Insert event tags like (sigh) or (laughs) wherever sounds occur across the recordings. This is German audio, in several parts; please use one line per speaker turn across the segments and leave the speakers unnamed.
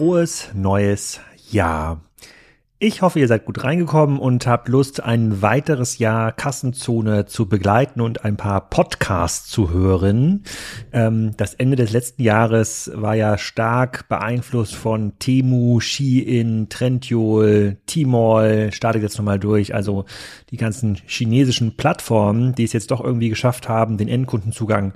frohes neues Jahr. Ich hoffe, ihr seid gut reingekommen und habt Lust, ein weiteres Jahr Kassenzone zu begleiten und ein paar Podcasts zu hören. Ähm, das Ende des letzten Jahres war ja stark beeinflusst von Temu, Shein, Trendyol, Tmall, startet jetzt nochmal durch. Also die ganzen chinesischen Plattformen, die es jetzt doch irgendwie geschafft haben, den Endkundenzugang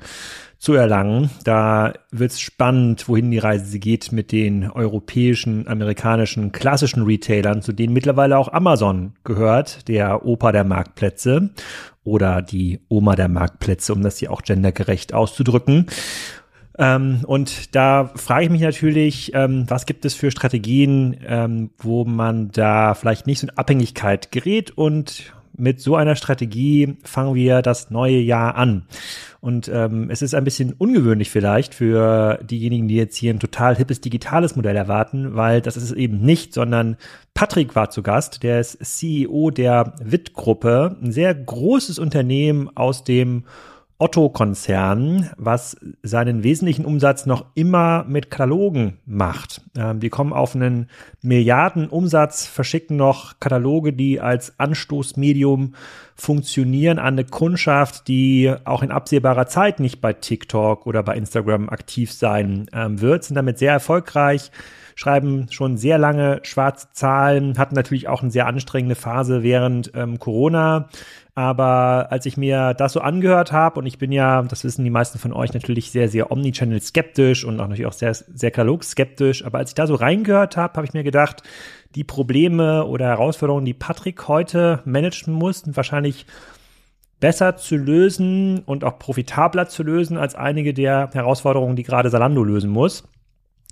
zu erlangen. Da wird es spannend, wohin die Reise geht mit den europäischen, amerikanischen, klassischen Retailern, zu denen mittlerweile auch Amazon gehört, der Opa der Marktplätze oder die Oma der Marktplätze, um das hier auch gendergerecht auszudrücken. Ähm, und da frage ich mich natürlich, ähm, was gibt es für Strategien, ähm, wo man da vielleicht nicht so in Abhängigkeit gerät und mit so einer Strategie fangen wir das neue Jahr an. Und ähm, es ist ein bisschen ungewöhnlich vielleicht für diejenigen, die jetzt hier ein total hippes digitales Modell erwarten, weil das ist es eben nicht, sondern Patrick war zu Gast, der ist CEO der WIT-Gruppe, ein sehr großes Unternehmen aus dem Otto-Konzern, was seinen wesentlichen Umsatz noch immer mit Katalogen macht. Ähm, die kommen auf einen Milliardenumsatz, verschicken noch Kataloge, die als Anstoßmedium funktionieren an eine Kundschaft, die auch in absehbarer Zeit nicht bei TikTok oder bei Instagram aktiv sein ähm, wird, sind damit sehr erfolgreich schreiben schon sehr lange schwarze Zahlen, hatten natürlich auch eine sehr anstrengende Phase während ähm, Corona. Aber als ich mir das so angehört habe, und ich bin ja, das wissen die meisten von euch natürlich sehr, sehr Omnichannel skeptisch und auch natürlich auch sehr, sehr Katalog skeptisch. Aber als ich da so reingehört habe, habe ich mir gedacht, die Probleme oder Herausforderungen, die Patrick heute managen muss, sind wahrscheinlich besser zu lösen und auch profitabler zu lösen als einige der Herausforderungen, die gerade Salando lösen muss.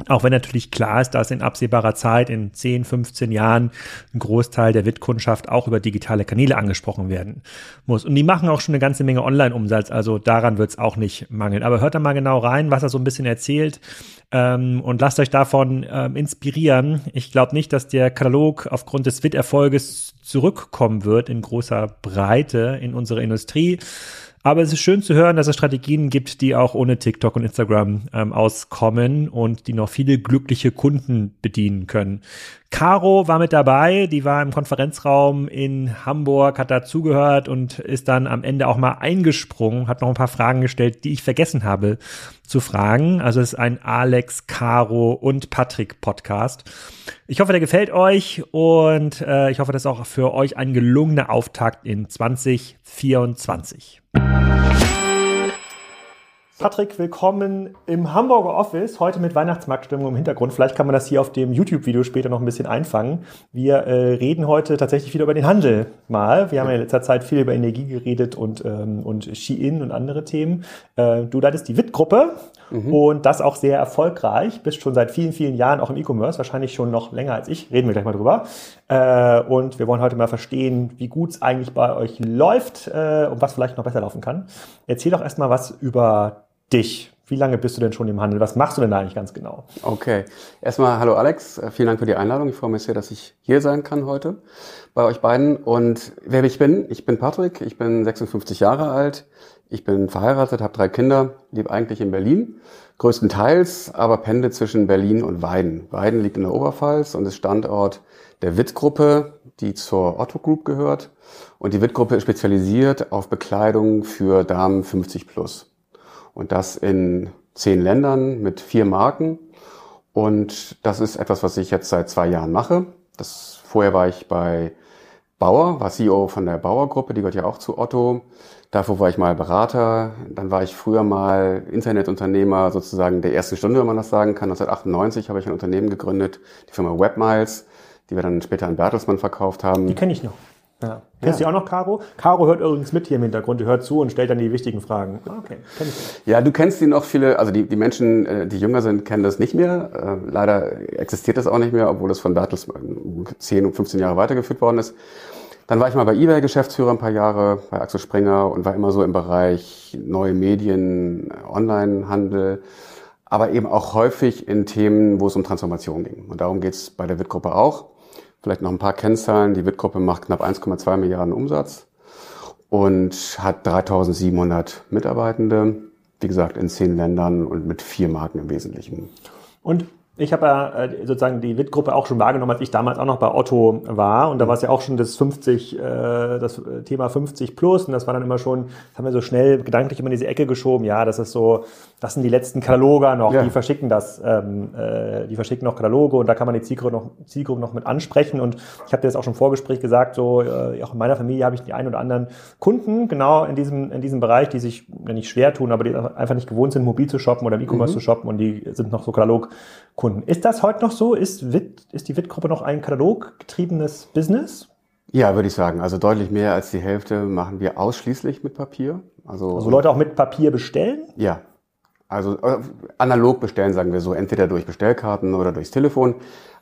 Auch wenn natürlich klar ist, dass in absehbarer Zeit, in 10, 15 Jahren, ein Großteil der Wittkundschaft auch über digitale Kanäle angesprochen werden muss. Und die machen auch schon eine ganze Menge Online-Umsatz, also daran wird es auch nicht mangeln. Aber hört da mal genau rein, was er so ein bisschen erzählt ähm, und lasst euch davon ähm, inspirieren. Ich glaube nicht, dass der Katalog aufgrund des Witt-Erfolges zurückkommen wird in großer Breite in unsere Industrie aber es ist schön zu hören, dass es Strategien gibt, die auch ohne TikTok und Instagram ähm, auskommen und die noch viele glückliche Kunden bedienen können. Caro war mit dabei, die war im Konferenzraum in Hamburg, hat dazugehört und ist dann am Ende auch mal eingesprungen, hat noch ein paar Fragen gestellt, die ich vergessen habe zu fragen. Also es ist ein Alex, Caro und Patrick Podcast. Ich hoffe, der gefällt euch und äh, ich hoffe, das ist auch für euch ein gelungener Auftakt in 2024. Patrick, willkommen im Hamburger Office. Heute mit Weihnachtsmarktstimmung im Hintergrund. Vielleicht kann man das hier auf dem YouTube-Video später noch ein bisschen einfangen. Wir äh, reden heute tatsächlich wieder über den Handel mal. Wir haben ja in letzter Zeit viel über Energie geredet und, ähm, und Ski-In und andere Themen. Äh, du leitest die WIT-Gruppe mhm. und das auch sehr erfolgreich. Bist schon seit vielen, vielen Jahren auch im E-Commerce, wahrscheinlich schon noch länger als ich. Reden wir gleich mal drüber. Äh, und wir wollen heute mal verstehen, wie gut es eigentlich bei euch läuft äh, und was vielleicht noch besser laufen kann. Erzähl doch erstmal was über dich. Wie lange bist du denn schon im Handel? Was machst du denn da eigentlich ganz genau?
Okay. Erstmal hallo Alex. Äh, vielen Dank für die Einladung. Ich freue mich sehr, dass ich hier sein kann heute bei euch beiden. Und wer ich bin, ich bin Patrick. Ich bin 56 Jahre alt. Ich bin verheiratet, habe drei Kinder, lebe eigentlich in Berlin, größtenteils, aber pendel zwischen Berlin und Weiden. Weiden liegt in der Oberpfalz und ist Standort der Witt-Gruppe, die zur Otto Group gehört. Und die Witt-Gruppe ist spezialisiert auf Bekleidung für Damen 50 plus. Und das in zehn Ländern mit vier Marken. Und das ist etwas, was ich jetzt seit zwei Jahren mache. Das, vorher war ich bei Bauer, war CEO von der Bauer-Gruppe, die gehört ja auch zu Otto. Davor war ich mal Berater. Dann war ich früher mal Internetunternehmer sozusagen der ersten Stunde, wenn man das sagen kann. 1998 habe ich ein Unternehmen gegründet, die Firma Webmiles, die wir dann später an Bertelsmann verkauft haben.
Die kenne ich noch. Ja. Kennst ja. du auch noch Caro? Caro hört übrigens mit hier im Hintergrund, die hört zu und stellt dann die wichtigen Fragen.
Ah, okay, kenn ich. Ja, du kennst die noch viele, also die, die Menschen, äh, die jünger sind, kennen das nicht mehr. Äh, leider existiert das auch nicht mehr, obwohl es von Bertelsmann 10 und 15 Jahre weitergeführt worden ist. Dann war ich mal bei eBay Geschäftsführer ein paar Jahre, bei Axel Springer und war immer so im Bereich neue Medien, Onlinehandel, aber eben auch häufig in Themen, wo es um Transformation ging. Und darum geht es bei der WIT-Gruppe auch. Vielleicht noch ein paar Kennzahlen. Die WIT-Gruppe macht knapp 1,2 Milliarden Umsatz und hat 3700 Mitarbeitende. Wie gesagt, in zehn Ländern und mit vier Marken im Wesentlichen.
Und Ich habe ja äh, sozusagen die WIT-Gruppe auch schon wahrgenommen, als ich damals auch noch bei Otto war. Und da war es ja auch schon das 50, äh, das Thema 50 plus. Und das war dann immer schon, das haben wir so schnell gedanklich immer in diese Ecke geschoben. Ja, das ist so, das sind die letzten Kataloger noch, ja. die verschicken das, ähm, äh, die verschicken noch Kataloge und da kann man die Zielgruppe noch, Zielgruppe noch mit ansprechen. Und ich habe dir das auch schon im Vorgespräch gesagt, so äh, auch in meiner Familie habe ich die ein oder anderen Kunden genau in diesem, in diesem Bereich, die sich nicht schwer tun, aber die einfach nicht gewohnt sind, mobil zu shoppen oder im E-Commerce mhm. zu shoppen und die sind noch so Katalog Kunden. Ist das heute noch so? Ist, WIT, ist die WIT-Gruppe noch ein kataloggetriebenes Business?
Ja, würde ich sagen. Also deutlich mehr als die Hälfte machen wir ausschließlich mit Papier.
Also, also Leute auch mit Papier bestellen?
Ja. Also äh, analog bestellen, sagen wir so, entweder durch Bestellkarten oder durchs Telefon,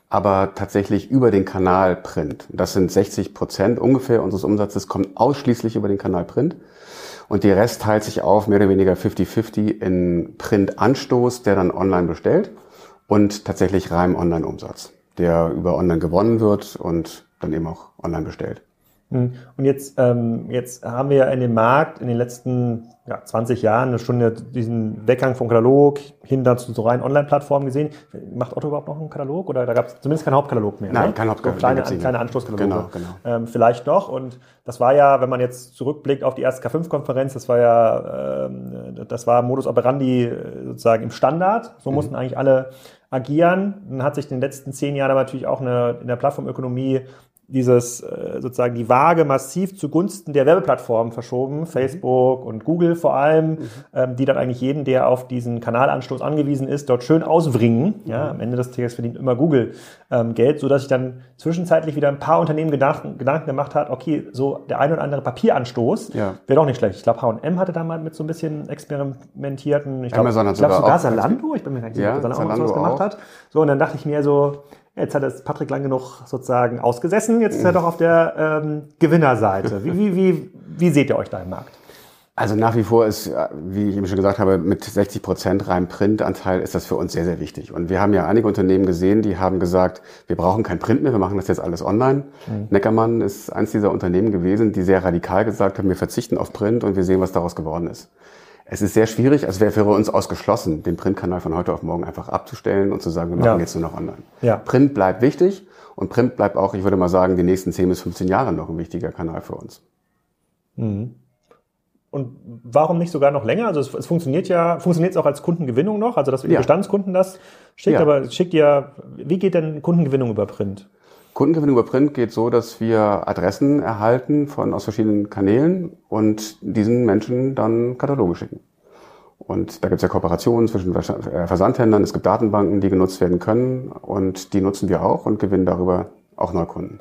aber tatsächlich über den Kanal Print. Das sind 60 Prozent ungefähr unseres Umsatzes, kommt ausschließlich über den Kanal Print. Und die Rest teilt sich auf, mehr oder weniger 50-50 in Print-Anstoß, der dann online bestellt und tatsächlich rein Online-Umsatz, der über Online gewonnen wird und dann eben auch online bestellt.
Hm. Und jetzt, ähm, jetzt haben wir ja in dem Markt in den letzten ja, 20 Jahren Stunde diesen Weggang vom Katalog hin dazu so rein Online-Plattformen gesehen. Macht Otto überhaupt noch einen Katalog oder da gab es zumindest keinen Hauptkatalog mehr?
Nein, ne? kein Hauptkatalog. So
kleine, kleine Anschlusskataloge.
Genau, genau.
Ähm, vielleicht doch. Und das war ja, wenn man jetzt zurückblickt auf die erste K5-Konferenz, das war ja, ähm, das war Modus operandi äh, sozusagen im Standard. So mhm. mussten eigentlich alle agieren. Dann hat sich in den letzten zehn Jahren aber natürlich auch eine, in der Plattformökonomie dieses äh, sozusagen die Waage massiv zugunsten der Werbeplattformen verschoben, mhm. Facebook und Google vor allem, mhm. ähm, die dann eigentlich jeden, der auf diesen Kanalanstoß angewiesen ist, dort schön auswringen. Ja, mhm. am Ende des Tages verdient immer Google ähm, Geld, so dass sich dann zwischenzeitlich wieder ein paar Unternehmen Gedanken, Gedanken gemacht hat, okay, so der ein oder andere Papieranstoß ja. wäre doch nicht schlecht. Ich glaube, H&M hatte da mal mit so ein bisschen experimentierten, ich glaube glaub sogar Salando, ich bin mir gar nicht sicher, ja, ob Salando, Salando sowas gemacht hat. So, und dann dachte ich mir so, Jetzt hat es Patrick lang genug sozusagen ausgesessen. Jetzt ist er doch auf der ähm, Gewinnerseite. Wie, wie, wie, wie seht ihr euch da im Markt?
Also nach wie vor ist, wie ich eben schon gesagt habe, mit 60 Prozent rein Printanteil ist das für uns sehr, sehr wichtig. Und wir haben ja einige Unternehmen gesehen, die haben gesagt, wir brauchen kein Print mehr, wir machen das jetzt alles online. Mhm. Neckermann ist eins dieser Unternehmen gewesen, die sehr radikal gesagt haben, wir verzichten auf Print und wir sehen, was daraus geworden ist. Es ist sehr schwierig, es wäre für uns ausgeschlossen, den Printkanal von heute auf morgen einfach abzustellen und zu sagen, wir machen ja. jetzt nur noch online. Ja. Print bleibt wichtig und Print bleibt auch, ich würde mal sagen, die nächsten 10 bis 15 Jahre noch ein wichtiger Kanal für uns.
Mhm. Und warum nicht sogar noch länger? Also es, es funktioniert ja, funktioniert es auch als Kundengewinnung noch, also dass ihr ja. Bestandskunden das schickt, ja. aber schickt ihr, wie geht denn Kundengewinnung über Print?
Kundengewinnung über Print geht so, dass wir Adressen erhalten von aus verschiedenen Kanälen und diesen Menschen dann Kataloge schicken. Und da gibt es ja Kooperationen zwischen äh, Versandhändlern, es gibt Datenbanken, die genutzt werden können und die nutzen wir auch und gewinnen darüber auch Neukunden.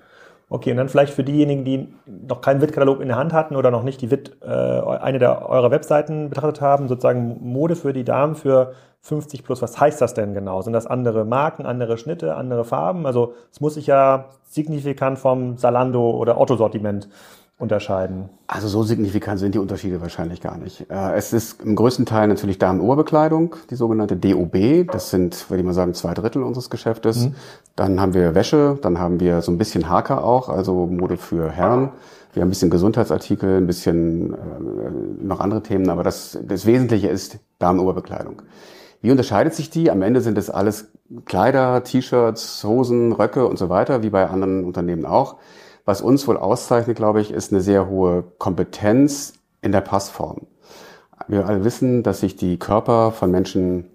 Okay, und dann vielleicht für diejenigen, die noch keinen WIT-Katalog in der Hand hatten oder noch nicht die WIT, äh, eine der eurer Webseiten betrachtet haben, sozusagen Mode für die Damen für 50 plus. Was heißt das denn genau? Sind das andere Marken, andere Schnitte, andere Farben? Also es muss sich ja signifikant vom Salando oder Otto-Sortiment unterscheiden?
Also so signifikant sind die Unterschiede wahrscheinlich gar nicht. Äh, es ist im größten Teil natürlich Damen-Oberbekleidung, die sogenannte DOB. Das sind, würde ich mal sagen, zwei Drittel unseres Geschäftes. Mhm. Dann haben wir Wäsche, dann haben wir so ein bisschen Haker auch, also Mode für Herren. Wir haben ein bisschen Gesundheitsartikel, ein bisschen äh, noch andere Themen, aber das, das Wesentliche ist Damen-Oberbekleidung. Wie unterscheidet sich die? Am Ende sind es alles Kleider, T-Shirts, Hosen, Röcke und so weiter, wie bei anderen Unternehmen auch. Was uns wohl auszeichnet, glaube ich, ist eine sehr hohe Kompetenz in der Passform. Wir alle wissen, dass sich die Körper von Menschen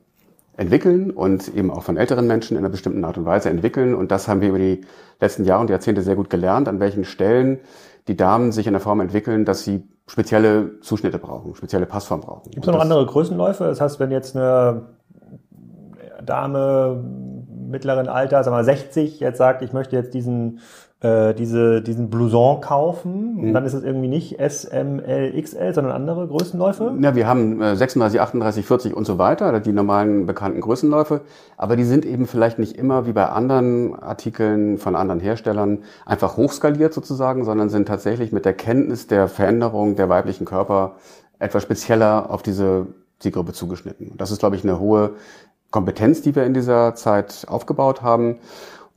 entwickeln und eben auch von älteren Menschen in einer bestimmten Art und Weise entwickeln. Und das haben wir über die letzten Jahre und Jahrzehnte sehr gut gelernt, an welchen Stellen die Damen sich in der Form entwickeln, dass sie spezielle Zuschnitte brauchen, spezielle Passform brauchen.
Gibt es noch andere Größenläufe? Das heißt, wenn jetzt eine Dame mittleren Alter, sagen wir 60, jetzt sagt, ich möchte jetzt diesen äh, diese, diesen Blouson kaufen. Mhm. Dann ist es irgendwie nicht S, M, L, XL, sondern andere Größenläufe?
Ja, wir haben äh, 36, 38, 40 und so weiter, die normalen bekannten Größenläufe. Aber die sind eben vielleicht nicht immer wie bei anderen Artikeln von anderen Herstellern einfach hochskaliert sozusagen, sondern sind tatsächlich mit der Kenntnis der Veränderung der weiblichen Körper etwas spezieller auf diese Zielgruppe zugeschnitten. Das ist, glaube ich, eine hohe Kompetenz, die wir in dieser Zeit aufgebaut haben.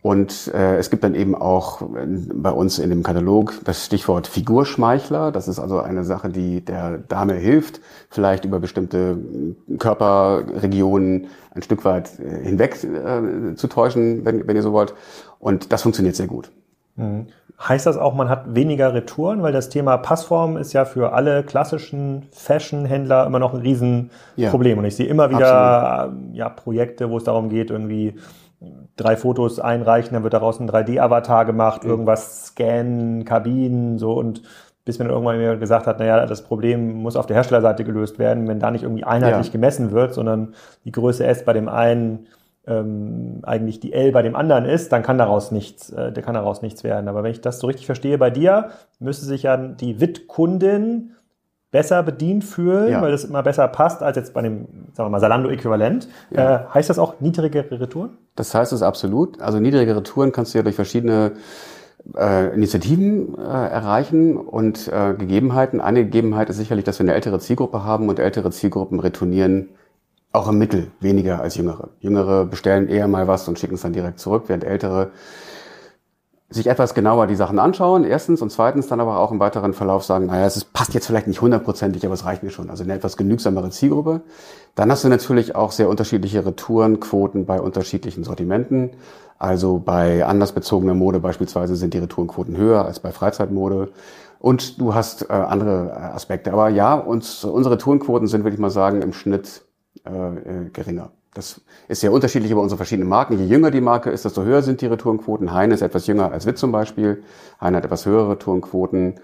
Und äh, es gibt dann eben auch äh, bei uns in dem Katalog das Stichwort Figurschmeichler. Das ist also eine Sache, die der Dame hilft, vielleicht über bestimmte Körperregionen ein Stück weit äh, hinweg äh, zu täuschen, wenn, wenn ihr so wollt. Und das funktioniert sehr gut.
Mhm. Heißt das auch, man hat weniger Retouren? Weil das Thema Passform ist ja für alle klassischen Fashion-Händler immer noch ein Riesenproblem. Ja. Und ich sehe immer wieder ja, Projekte, wo es darum geht, irgendwie drei Fotos einreichen, dann wird daraus ein 3D-Avatar gemacht, mhm. irgendwas scannen, Kabinen, so und bis man irgendwann gesagt hat, naja, das Problem muss auf der Herstellerseite gelöst werden, wenn da nicht irgendwie einheitlich ja. gemessen wird, sondern die Größe S bei dem einen ähm, eigentlich die L bei dem anderen ist, dann kann daraus nichts, äh, kann daraus nichts werden. Aber wenn ich das so richtig verstehe, bei dir müsste sich ja die WIT-Kundin besser bedient fühlen, ja. weil das immer besser passt als jetzt bei dem, sagen wir mal, Salando-Äquivalent. Ja. Äh, heißt das auch niedrigere Retouren?
Das heißt es absolut. Also niedrigere Retouren kannst du ja durch verschiedene äh, Initiativen äh, erreichen und äh, Gegebenheiten. Eine Gegebenheit ist sicherlich, dass wir eine ältere Zielgruppe haben und ältere Zielgruppen retournieren auch im Mittel weniger als Jüngere. Jüngere bestellen eher mal was und schicken es dann direkt zurück, während Ältere sich etwas genauer die Sachen anschauen, erstens, und zweitens dann aber auch im weiteren Verlauf sagen, naja, es passt jetzt vielleicht nicht hundertprozentig, aber es reicht mir schon. Also eine etwas genügsamere Zielgruppe. Dann hast du natürlich auch sehr unterschiedliche Retourenquoten bei unterschiedlichen Sortimenten. Also bei andersbezogener Mode beispielsweise sind die Retourenquoten höher als bei Freizeitmode. Und du hast äh, andere Aspekte. Aber ja, uns, unsere Retourenquoten sind, würde ich mal sagen, im Schnitt äh, äh, geringer. Das ist sehr unterschiedlich über unsere verschiedenen Marken. Je jünger die Marke ist, desto höher sind die Retourenquoten. Heine ist etwas jünger als Witt zum Beispiel. Heine hat etwas höhere Retourenquoten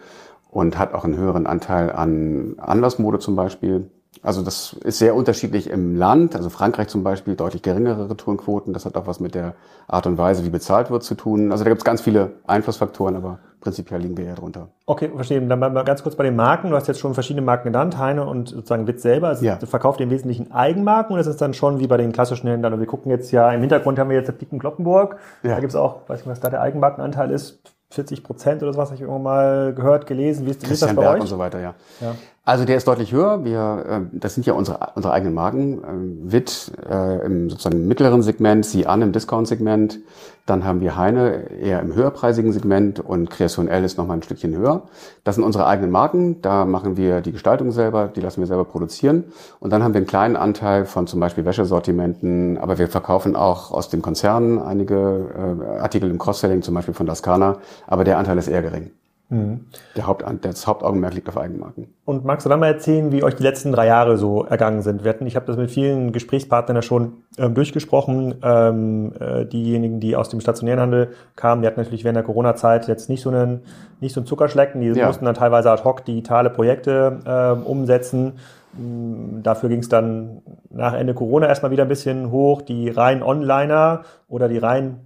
und hat auch einen höheren Anteil an Anlassmode zum Beispiel. Also das ist sehr unterschiedlich im Land. Also Frankreich zum Beispiel deutlich geringere Retourenquoten. Das hat auch was mit der Art und Weise, wie bezahlt wird, zu tun. Also da gibt es ganz viele Einflussfaktoren, aber prinzipiell liegen wir eher drunter.
Okay, verstehe. Dann mal ganz kurz bei den Marken. Du hast jetzt schon verschiedene Marken genannt, Heine und sozusagen Witz selber. Also ja. verkauft im Wesentlichen Eigenmarken und das ist dann schon wie bei den klassischen Händlern. Und wir gucken jetzt ja, im Hintergrund haben wir jetzt Piken Kloppenburg. Ja. Da gibt es auch, weiß nicht, was da der Eigenmarkenanteil ist, 40 Prozent oder sowas, habe ich irgendwann mal gehört, gelesen.
Wie ist, wie ist das bei Berg euch? und so weiter, ja. ja. Also der ist deutlich höher. Wir, äh, das sind ja unsere, unsere eigenen Marken. Ähm, Witt äh, im sozusagen mittleren Segment, Sie an im Discount-Segment. Dann haben wir Heine eher im höherpreisigen Segment und Creation L ist nochmal ein Stückchen höher. Das sind unsere eigenen Marken. Da machen wir die Gestaltung selber, die lassen wir selber produzieren. Und dann haben wir einen kleinen Anteil von zum Beispiel Wäschesortimenten, aber wir verkaufen auch aus dem Konzern einige äh, Artikel im Cross-Selling, zum Beispiel von Dascana, aber der Anteil ist eher gering. Mhm. Der Haupt, das Hauptaugenmerk liegt auf Eigenmarken.
Und magst du dann mal erzählen, wie euch die letzten drei Jahre so ergangen sind? Wir hatten, ich habe das mit vielen Gesprächspartnern ja schon ähm, durchgesprochen. Ähm, äh, diejenigen, die aus dem stationären Handel kamen, die hatten natürlich während der Corona-Zeit jetzt nicht so einen, nicht so einen Zuckerschlecken. Die ja. mussten dann teilweise ad hoc digitale Projekte äh, umsetzen. Mm, dafür ging es dann nach Ende Corona erstmal wieder ein bisschen hoch. Die rein Onliner oder die rein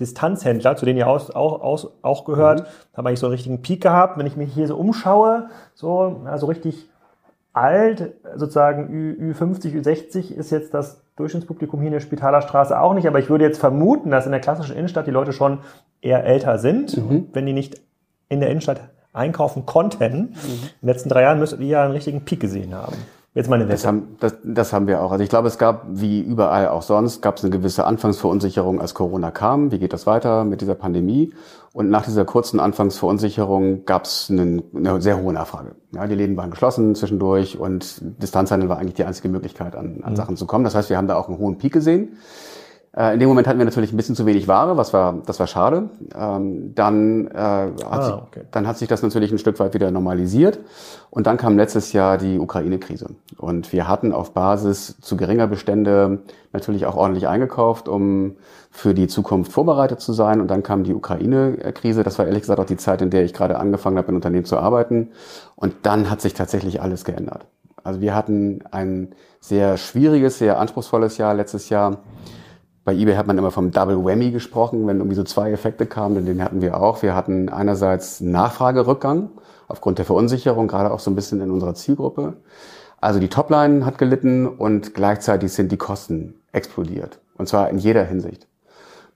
Distanzhändler, zu denen ihr auch, auch, auch gehört, mhm. haben eigentlich so einen richtigen Peak gehabt. Wenn ich mich hier so umschaue, so also richtig alt, sozusagen Ü, Ü50, Ü60 ist jetzt das Durchschnittspublikum hier in der Spitaler Straße auch nicht, aber ich würde jetzt vermuten, dass in der klassischen Innenstadt die Leute schon eher älter sind, mhm. wenn die nicht in der Innenstadt einkaufen konnten. Mhm. In den letzten drei Jahren müsstet ihr ja einen richtigen Peak gesehen haben.
Jetzt meine Wette. Das haben, das, das haben wir auch. Also ich glaube, es gab, wie überall auch sonst, gab es eine gewisse Anfangsverunsicherung, als Corona kam. Wie geht das weiter mit dieser Pandemie? Und nach dieser kurzen Anfangsverunsicherung gab es eine, eine sehr hohe Nachfrage. Ja, die Läden waren geschlossen zwischendurch und Distanzhandel war eigentlich die einzige Möglichkeit, an, an mhm. Sachen zu kommen. Das heißt, wir haben da auch einen hohen Peak gesehen. Äh, in dem Moment hatten wir natürlich ein bisschen zu wenig Ware, was war, das war schade. Ähm, dann, äh, hat ah, sich, okay. dann hat sich das natürlich ein Stück weit wieder normalisiert. Und dann kam letztes Jahr die Ukraine-Krise. Und wir hatten auf Basis zu geringer Bestände natürlich auch ordentlich eingekauft, um für die Zukunft vorbereitet zu sein. Und dann kam die Ukraine-Krise. Das war ehrlich gesagt auch die Zeit, in der ich gerade angefangen habe, in Unternehmen zu arbeiten. Und dann hat sich tatsächlich alles geändert. Also wir hatten ein sehr schwieriges, sehr anspruchsvolles Jahr letztes Jahr. Bei eBay hat man immer vom Double Whammy gesprochen, wenn irgendwie so zwei Effekte kamen, denn den hatten wir auch. Wir hatten einerseits Nachfragerückgang aufgrund der Verunsicherung, gerade auch so ein bisschen in unserer Zielgruppe. Also die Topline hat gelitten und gleichzeitig sind die Kosten explodiert. Und zwar in jeder Hinsicht.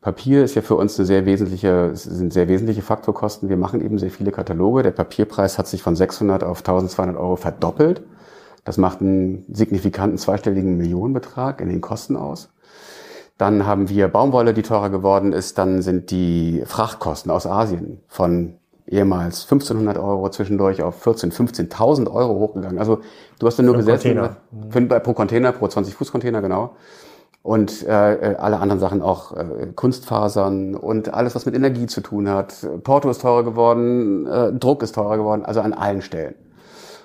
Papier ist ja für uns eine sehr wesentliche, sind sehr wesentliche Faktorkosten. Wir machen eben sehr viele Kataloge. Der Papierpreis hat sich von 600 auf 1200 Euro verdoppelt. Das macht einen signifikanten zweistelligen Millionenbetrag in den Kosten aus. Dann haben wir Baumwolle, die teurer geworden ist. Dann sind die Frachtkosten aus Asien von ehemals 1500 Euro zwischendurch auf 14, 15.000 Euro hochgegangen. Also du hast ja nur gesetzt für, pro Container, pro 20 Fuß Container, genau. Und äh, äh, alle anderen Sachen auch äh, Kunstfasern und alles, was mit Energie zu tun hat. Porto ist teurer geworden, äh, Druck ist teurer geworden, also an allen Stellen.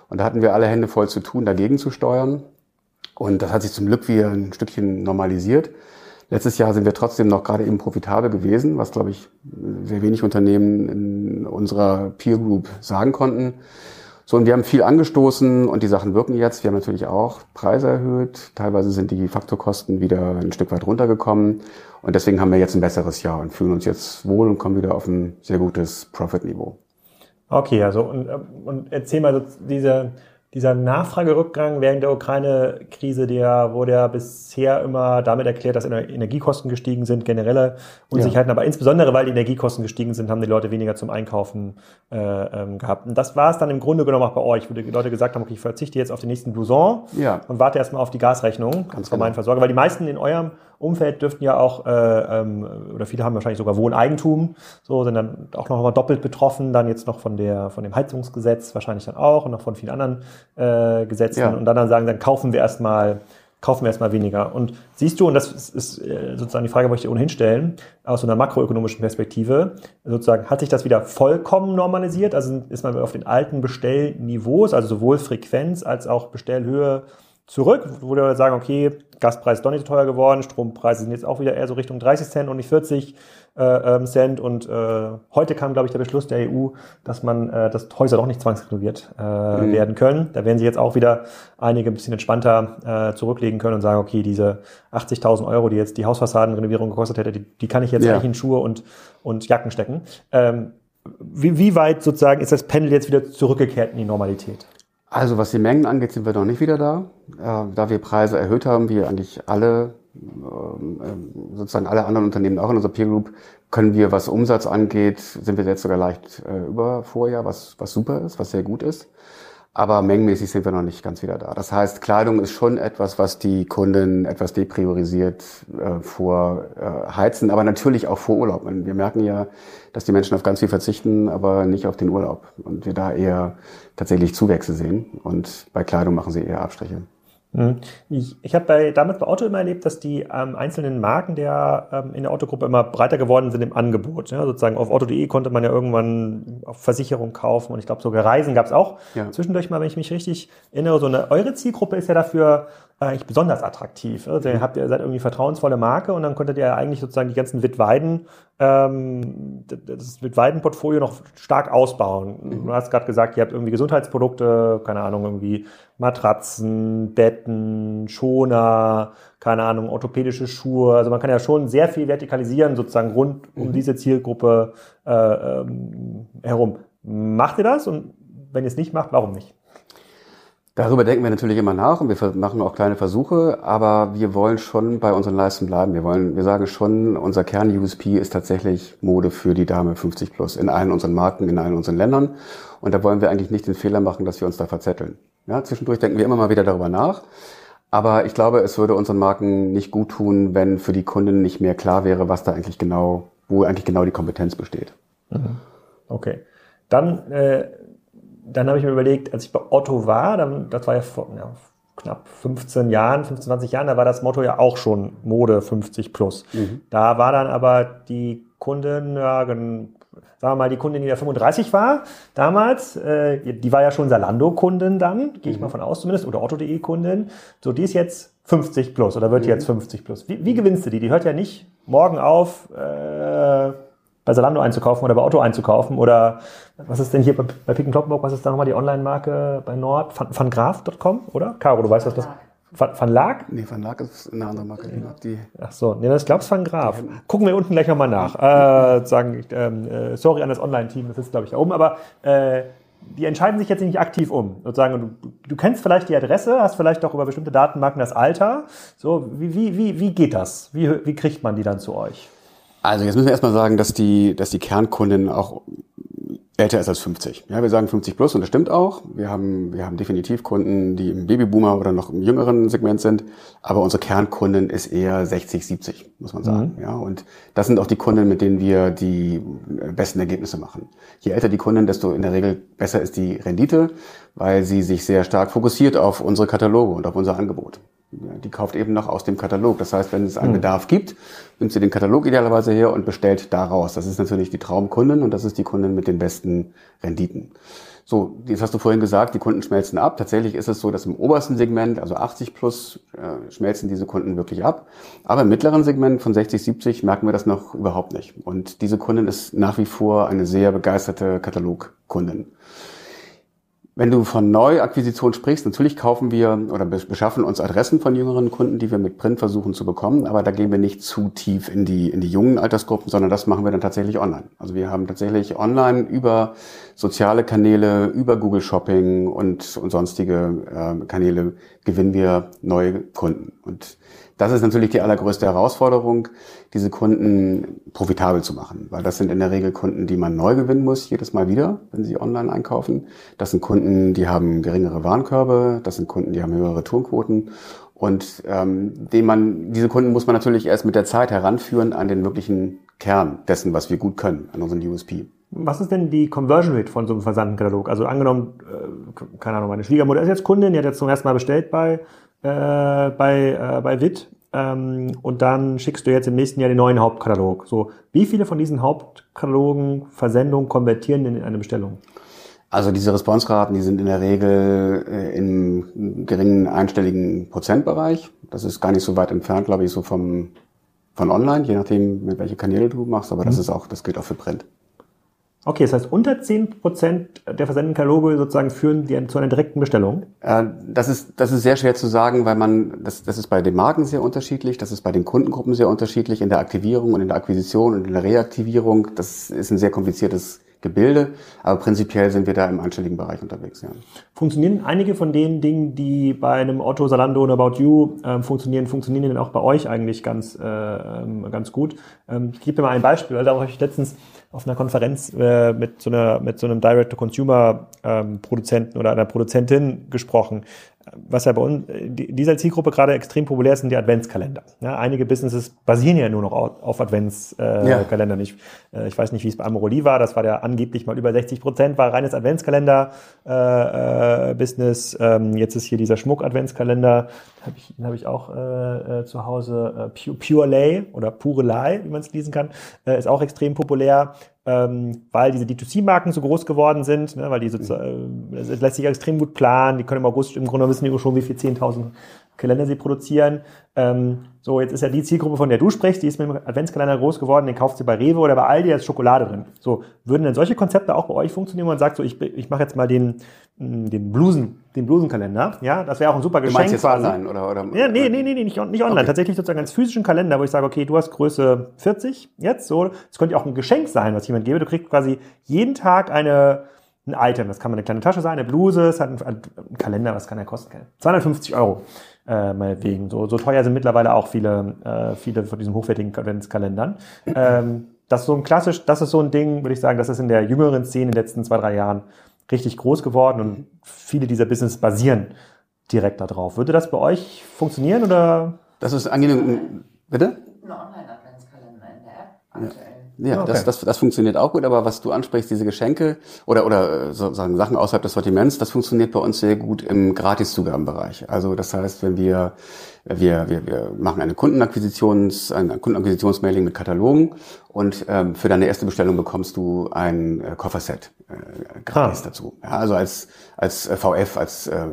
Und da hatten wir alle Hände voll zu tun, dagegen zu steuern. Und das hat sich zum Glück wieder ein Stückchen normalisiert. Letztes Jahr sind wir trotzdem noch gerade eben profitabel gewesen, was, glaube ich, sehr wenig Unternehmen in unserer Peer Group sagen konnten. So, und wir haben viel angestoßen und die Sachen wirken jetzt. Wir haben natürlich auch Preise erhöht. Teilweise sind die Faktorkosten wieder ein Stück weit runtergekommen. Und deswegen haben wir jetzt ein besseres Jahr und fühlen uns jetzt wohl und kommen wieder auf ein sehr gutes Profit-Niveau.
Okay, also und, und erzähl mal so diese, dieser Nachfragerückgang während der Ukraine-Krise, der wurde ja bisher immer damit erklärt, dass Energiekosten gestiegen sind, generelle Unsicherheiten, ja. aber insbesondere weil die Energiekosten gestiegen sind, haben die Leute weniger zum Einkaufen äh, ähm, gehabt. Und das war es dann im Grunde genommen auch bei euch, wo die Leute gesagt haben, okay, ich verzichte jetzt auf den nächsten Blouson ja. und warte erstmal auf die Gasrechnung Ganz von genau. meinen Versorger, weil die meisten in eurem Umfeld dürften ja auch, äh, ähm, oder viele haben wahrscheinlich sogar Wohneigentum, so sind dann auch noch mal doppelt betroffen, dann jetzt noch von der von dem Heizungsgesetz wahrscheinlich dann auch und noch von vielen anderen äh, Gesetzen ja. und dann, dann sagen, dann kaufen wir erstmal kaufen wir erstmal weniger. Und siehst du, und das ist, ist äh, sozusagen die Frage, wollte ich dir ohnehin stellen, aus so einer makroökonomischen Perspektive, sozusagen, hat sich das wieder vollkommen normalisiert? Also ist man auf den alten Bestellniveaus, also sowohl Frequenz als auch Bestellhöhe zurück, wo wir sagen, okay, Gaspreis ist doch nicht so teuer geworden, Strompreise sind jetzt auch wieder eher so Richtung 30 Cent und nicht 40 äh, ähm, Cent. Und äh, heute kam, glaube ich, der Beschluss der EU, dass man, äh, dass Häuser doch nicht zwangsrenoviert äh, mhm. werden können. Da werden sich jetzt auch wieder einige ein bisschen entspannter äh, zurücklegen können und sagen, okay, diese 80.000 Euro, die jetzt die Hausfassadenrenovierung gekostet hätte, die, die kann ich jetzt ja. eigentlich in Schuhe und, und Jacken stecken. Ähm, wie, wie weit sozusagen ist das Pendel jetzt wieder zurückgekehrt in die Normalität?
Also was die Mengen angeht, sind wir noch nicht wieder da. Äh, da wir Preise erhöht haben, wie eigentlich alle, ähm, äh, sozusagen alle anderen Unternehmen auch in unserer Peer Group, können wir, was Umsatz angeht, sind wir jetzt sogar leicht äh, über Vorjahr, was, was super ist, was sehr gut ist aber mengenmäßig sind wir noch nicht ganz wieder da. Das heißt, Kleidung ist schon etwas, was die Kunden etwas depriorisiert äh, vor äh, Heizen, aber natürlich auch vor Urlaub. Wir merken ja, dass die Menschen auf ganz viel verzichten, aber nicht auf den Urlaub und wir da eher tatsächlich Zuwächse sehen und bei Kleidung machen sie eher Abstriche.
Mhm. Ich, ich habe bei, damals bei Otto immer erlebt, dass die ähm, einzelnen Marken der ähm, in der Autogruppe immer breiter geworden sind im Angebot. Ja, sozusagen auf Otto.de konnte man ja irgendwann Versicherung kaufen und ich glaube sogar Reisen gab es auch ja. zwischendurch mal, wenn ich mich richtig erinnere. So eine eure Zielgruppe ist ja dafür eigentlich besonders attraktiv. Also ihr habt ihr seid irgendwie vertrauensvolle Marke und dann konntet ihr eigentlich sozusagen die ganzen Wittweiden, ähm, das Wittweiden-Portfolio noch stark ausbauen. Mhm. Du hast gerade gesagt, ihr habt irgendwie Gesundheitsprodukte, keine Ahnung, irgendwie Matratzen, Betten, Schoner, keine Ahnung, orthopädische Schuhe. Also man kann ja schon sehr viel vertikalisieren, sozusagen rund um mhm. diese Zielgruppe äh, ähm, herum. Macht ihr das? Und wenn ihr es nicht macht, warum nicht?
Darüber denken wir natürlich immer nach und wir machen auch kleine Versuche, aber wir wollen schon bei unseren Leistungen bleiben. Wir wollen, wir sagen schon, unser Kern-USP ist tatsächlich Mode für die Dame 50 plus in allen unseren Marken, in allen unseren Ländern. Und da wollen wir eigentlich nicht den Fehler machen, dass wir uns da verzetteln. Ja, zwischendurch denken wir immer mal wieder darüber nach. Aber ich glaube, es würde unseren Marken nicht gut tun, wenn für die Kunden nicht mehr klar wäre, was da eigentlich genau, wo eigentlich genau die Kompetenz besteht.
Mhm. Okay. Dann äh, dann habe ich mir überlegt, als ich bei Otto war, dann, das war ja vor ja, knapp 15 Jahren, 15, 20 Jahren, da war das Motto ja auch schon Mode 50 plus. Mhm. Da war dann aber die Kundin, ja, sagen wir mal, die Kundin, die da 35 war damals, äh, die war ja schon Salando-Kundin dann, gehe ich mhm. mal von aus zumindest, oder Otto.de-Kundin. So, die ist jetzt 50 plus oder wird mhm. jetzt 50 plus. Wie, wie gewinnst du die? Die hört ja nicht morgen auf, äh, bei Salando einzukaufen oder bei Otto einzukaufen oder was ist denn hier bei, bei Pick Kloppenburg, was ist da nochmal die Online-Marke bei Nord? Van, vangraf.com, oder? Caro, du weißt, was das Van, Van Lag?
Nee, Van Lag ist eine andere Marke.
Die Ach so, nee, das glaubst Van Graf. Gucken wir unten gleich nochmal nach. (laughs) Äh, sagen, ähm, äh, sorry an das Online-Team, das ist glaube ich da oben, aber äh, die entscheiden sich jetzt nicht aktiv um. Sozusagen, du, du kennst vielleicht die Adresse, hast vielleicht auch über bestimmte Datenmarken das Alter. So, wie, wie, wie, wie geht das? Wie, wie kriegt man die dann zu euch?
Also jetzt müssen wir erstmal sagen, dass die, dass die Kernkunden auch älter ist als 50. Ja, wir sagen 50 plus und das stimmt auch. Wir haben, wir haben definitiv Kunden, die im Babyboomer oder noch im jüngeren Segment sind. Aber unsere Kernkundin ist eher 60, 70, muss man sagen. Mhm. Ja, und das sind auch die Kunden, mit denen wir die besten Ergebnisse machen. Je älter die Kundin, desto in der Regel besser ist die Rendite, weil sie sich sehr stark fokussiert auf unsere Kataloge und auf unser Angebot die kauft eben noch aus dem Katalog. Das heißt, wenn es einen hm. Bedarf gibt, nimmt sie den Katalog idealerweise her und bestellt daraus. Das ist natürlich die Traumkundin und das ist die Kundin mit den besten Renditen. So, das hast du vorhin gesagt, die Kunden schmelzen ab. Tatsächlich ist es so, dass im obersten Segment, also 80 plus, äh, schmelzen diese Kunden wirklich ab. Aber im mittleren Segment von 60, 70 merken wir das noch überhaupt nicht. Und diese Kundin ist nach wie vor eine sehr begeisterte Katalogkundin. Wenn du von Neuakquisition sprichst, natürlich kaufen wir oder beschaffen uns Adressen von jüngeren Kunden, die wir mit Print versuchen zu bekommen, aber da gehen wir nicht zu tief in die, in die jungen Altersgruppen, sondern das machen wir dann tatsächlich online. Also wir haben tatsächlich online über soziale Kanäle, über Google Shopping und, und sonstige äh, Kanäle gewinnen wir neue Kunden. Und das ist natürlich die allergrößte Herausforderung, diese Kunden profitabel zu machen, weil das sind in der Regel Kunden, die man neu gewinnen muss, jedes Mal wieder, wenn sie online einkaufen. Das sind Kunden, die haben geringere Warenkörbe, das sind Kunden, die haben höhere Turnquoten und ähm, den man, diese Kunden muss man natürlich erst mit der Zeit heranführen an den wirklichen Kern dessen, was wir gut können, an unseren USP.
Was ist denn die Conversion Rate von so einem Versandkatalog? Also angenommen, äh, keine Ahnung, meine Schwiegermutter ist jetzt Kundin, die hat jetzt zum ersten Mal bestellt bei äh, bei, äh, bei WIT ähm, und dann schickst du jetzt im nächsten Jahr den neuen Hauptkatalog. So, wie viele von diesen Hauptkatalogen, Versendungen konvertieren in eine Bestellung?
Also diese Responsraten, die sind in der Regel äh, im geringen einstelligen Prozentbereich. Das ist gar nicht so weit entfernt, glaube ich, so vom von online, je nachdem, mit welche Kanäle du machst, aber mhm. das ist auch, das gilt auch für Print.
Okay, das heißt, unter 10% der versendeten Kataloge sozusagen führen die zu einer direkten Bestellung?
Äh, das, ist, das ist sehr schwer zu sagen, weil man, das, das ist bei den Marken sehr unterschiedlich, das ist bei den Kundengruppen sehr unterschiedlich, in der Aktivierung und in der Akquisition und in der Reaktivierung. Das ist ein sehr kompliziertes Gebilde, aber prinzipiell sind wir da im einstelligen Bereich unterwegs. Ja.
Funktionieren einige von den Dingen, die bei einem Otto, Salando und About You äh, funktionieren, funktionieren denn auch bei euch eigentlich ganz, äh, ähm, ganz gut? Ähm, ich gebe dir mal ein Beispiel, weil da habe ich letztens auf einer Konferenz äh, mit so einer mit so einem Direct-to-Consumer-Produzenten ähm, oder einer Produzentin gesprochen was ja bei uns, dieser Zielgruppe gerade extrem populär ist, sind die Adventskalender. Ja, einige Businesses basieren ja nur noch auf Adventskalender. Äh, ja. Ich, äh, ich weiß nicht, wie es bei Amoroli war. Das war ja angeblich mal über 60 Prozent, war reines Adventskalender-Business. Äh, äh ähm, jetzt ist hier dieser Schmuck-Adventskalender. Hab ich, den habe ich auch äh, äh, zu Hause. Äh, Pure Lay oder Pure Lay, wie man es lesen kann, äh, ist auch extrem populär ähm, weil diese D2C-Marken so groß geworden sind, ne, weil die sozusagen, äh, es lässt sich extrem gut planen, die können im August im Grunde wissen die schon, wie viel 10.000 Kalender sie produzieren. Ähm, so, jetzt ist ja die Zielgruppe, von der du sprichst, die ist mit dem Adventskalender groß geworden, den kauft sie bei Rewe oder bei Aldi, da ist Schokolade drin. So, würden denn solche Konzepte auch bei euch funktionieren, wo man sagt, so, ich, ich mache jetzt mal den, mm, den Blusen, den Blusenkalender, ja, das wäre auch ein super Geschenk. Du meinst
jetzt online oder, oder?
Ja, nee, nee, nee, nee nicht, nicht online, okay. tatsächlich sozusagen als physischen Kalender, wo ich sage, okay, du hast Größe 40 jetzt, so, das könnte ja auch ein Geschenk sein, was ich jemand gebe, du kriegst quasi jeden Tag eine, ein Item. Das kann mal eine kleine Tasche sein, eine Bluse, es hat einen, einen Kalender, was kann der kosten? 250 Euro äh, meinetwegen. So, so teuer sind mittlerweile auch viele, äh, viele von diesen hochwertigen Adventskalendern. Ähm, das ist so ein klassisch, das ist so ein Ding, würde ich sagen, das ist in der jüngeren Szene in den letzten zwei, drei Jahren richtig groß geworden und viele dieser Business basieren direkt darauf. Würde das bei euch funktionieren oder?
Das ist angenehm. Bitte? Ein Online-Adventskalender in der App aktuell. Ja, okay. das, das, das funktioniert auch gut, aber was du ansprichst, diese Geschenke oder, oder sozusagen Sachen außerhalb des Sortiments, das funktioniert bei uns sehr gut im Gratiszugabenbereich. Also das heißt, wenn wir, wir, wir, wir machen eine Kundenakquisitions, ein Kundenakquisitionsmailing mit Katalogen und ähm, für deine erste Bestellung bekommst du ein äh, Kofferset äh, gratis ah. dazu. Ja, also als, als äh, VF, als, äh,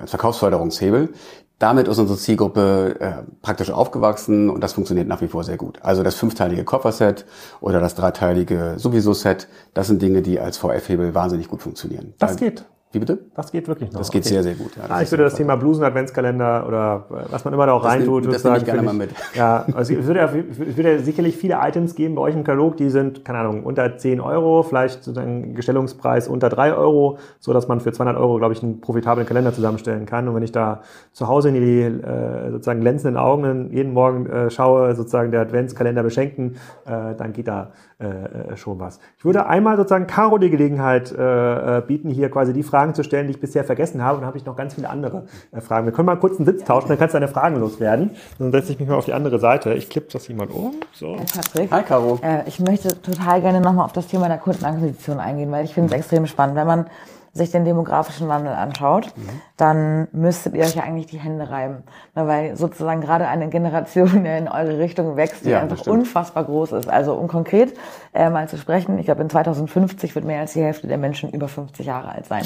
als Verkaufsförderungshebel damit ist unsere Zielgruppe äh, praktisch aufgewachsen und das funktioniert nach wie vor sehr gut. Also das fünfteilige Kofferset oder das dreiteilige Sowieso-Set, das sind Dinge, die als VF-Hebel wahnsinnig gut funktionieren.
Das geht.
Wie bitte?
Das geht wirklich noch.
Das geht okay. sehr, sehr gut.
Ja, ah, ich würde das Thema Blusen-Adventskalender oder was man immer da auch reintut.
Das nehme ich gerne mal mit.
Ja, also es würde, ja, würde sicherlich viele Items geben bei euch im Katalog, die sind, keine Ahnung, unter 10 Euro, vielleicht sozusagen Gestellungspreis unter 3 Euro, so dass man für 200 Euro, glaube ich, einen profitablen Kalender zusammenstellen kann. Und wenn ich da zu Hause in die äh, sozusagen glänzenden Augen jeden Morgen äh, schaue, sozusagen der Adventskalender beschenken, äh, dann geht da äh, äh, schon was. Ich würde einmal sozusagen Caro die Gelegenheit äh, äh, bieten, hier quasi die Fragen zu stellen, die ich bisher vergessen habe. Und dann habe ich noch ganz viele andere äh, Fragen. Wir können mal kurz einen Sitz tauschen, dann kannst du deine Fragen loswerden. Dann setze ich mich mal auf die andere Seite. Ich klippe das hier mal um. So.
Patrick. Hi, Caro. Äh, ich möchte total gerne nochmal auf das Thema der Kundenakquisition eingehen, weil ich finde es extrem spannend. Wenn man sich den demografischen Wandel anschaut, mhm. dann müsstet ihr euch ja eigentlich die Hände reiben. Na, weil sozusagen gerade eine Generation in eure Richtung wächst, die ja, einfach unfassbar groß ist. Also um konkret äh, mal zu sprechen, ich glaube in 2050 wird mehr als die Hälfte der Menschen über 50 Jahre alt sein.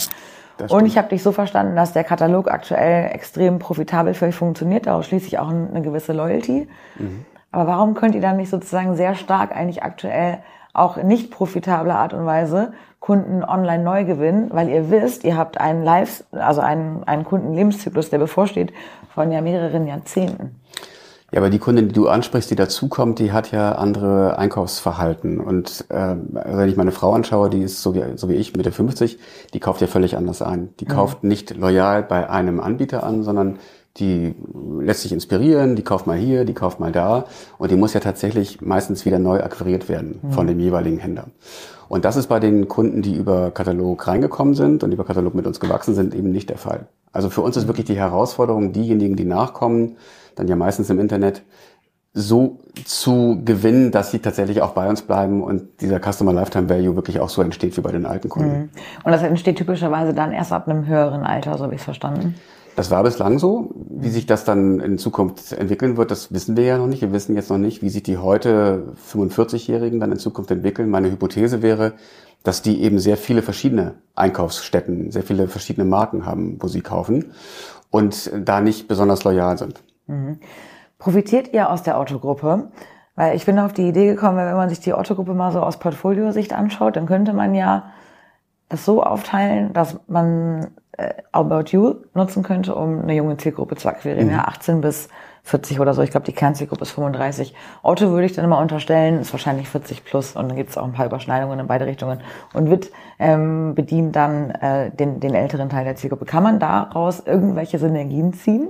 Und ich habe dich so verstanden, dass der Katalog aktuell extrem profitabel für euch funktioniert. Daraus schließe ich auch eine gewisse Loyalty. Mhm. Aber warum könnt ihr dann nicht sozusagen sehr stark eigentlich aktuell auch nicht profitable Art und Weise Kunden online neu gewinnen, weil ihr wisst, ihr habt einen Live, also einen, einen Kundenlebenszyklus, der bevorsteht von ja mehreren Jahrzehnten.
Ja, aber die Kundin, die du ansprichst, die dazukommt, die hat ja andere Einkaufsverhalten. Und äh, wenn ich meine Frau anschaue, die ist so wie, so wie ich, Mitte 50, die kauft ja völlig anders ein. Die mhm. kauft nicht loyal bei einem Anbieter an, sondern die lässt sich inspirieren, die kauft mal hier, die kauft mal da und die muss ja tatsächlich meistens wieder neu akquiriert werden mhm. von dem jeweiligen Händler. Und das ist bei den Kunden, die über Katalog reingekommen sind und über Katalog mit uns gewachsen sind, eben nicht der Fall. Also für uns ist wirklich die Herausforderung, diejenigen, die nachkommen, dann ja meistens im Internet, so zu gewinnen, dass sie tatsächlich auch bei uns bleiben und dieser Customer Lifetime Value wirklich auch so entsteht wie bei den alten Kunden. Mhm.
Und das entsteht typischerweise dann erst ab einem höheren Alter, so habe ich es verstanden.
Das war bislang so. Wie sich das dann in Zukunft entwickeln wird, das wissen wir ja noch nicht. Wir wissen jetzt noch nicht, wie sich die heute 45-Jährigen dann in Zukunft entwickeln. Meine Hypothese wäre, dass die eben sehr viele verschiedene Einkaufsstätten, sehr viele verschiedene Marken haben, wo sie kaufen und da nicht besonders loyal sind.
Mhm. Profitiert ihr aus der Autogruppe? Weil ich bin auf die Idee gekommen, wenn man sich die Autogruppe mal so aus Portfoliosicht anschaut, dann könnte man ja das so aufteilen, dass man äh, About You nutzen könnte, um eine junge Zielgruppe zu akquirieren, mhm. ja 18 bis 40 oder so. Ich glaube, die Kernzielgruppe ist 35. Auto würde ich dann immer unterstellen, ist wahrscheinlich 40 plus und dann gibt es auch ein paar Überschneidungen in beide Richtungen und wird ähm, bedient dann äh, den, den älteren Teil der Zielgruppe. Kann man daraus irgendwelche Synergien ziehen?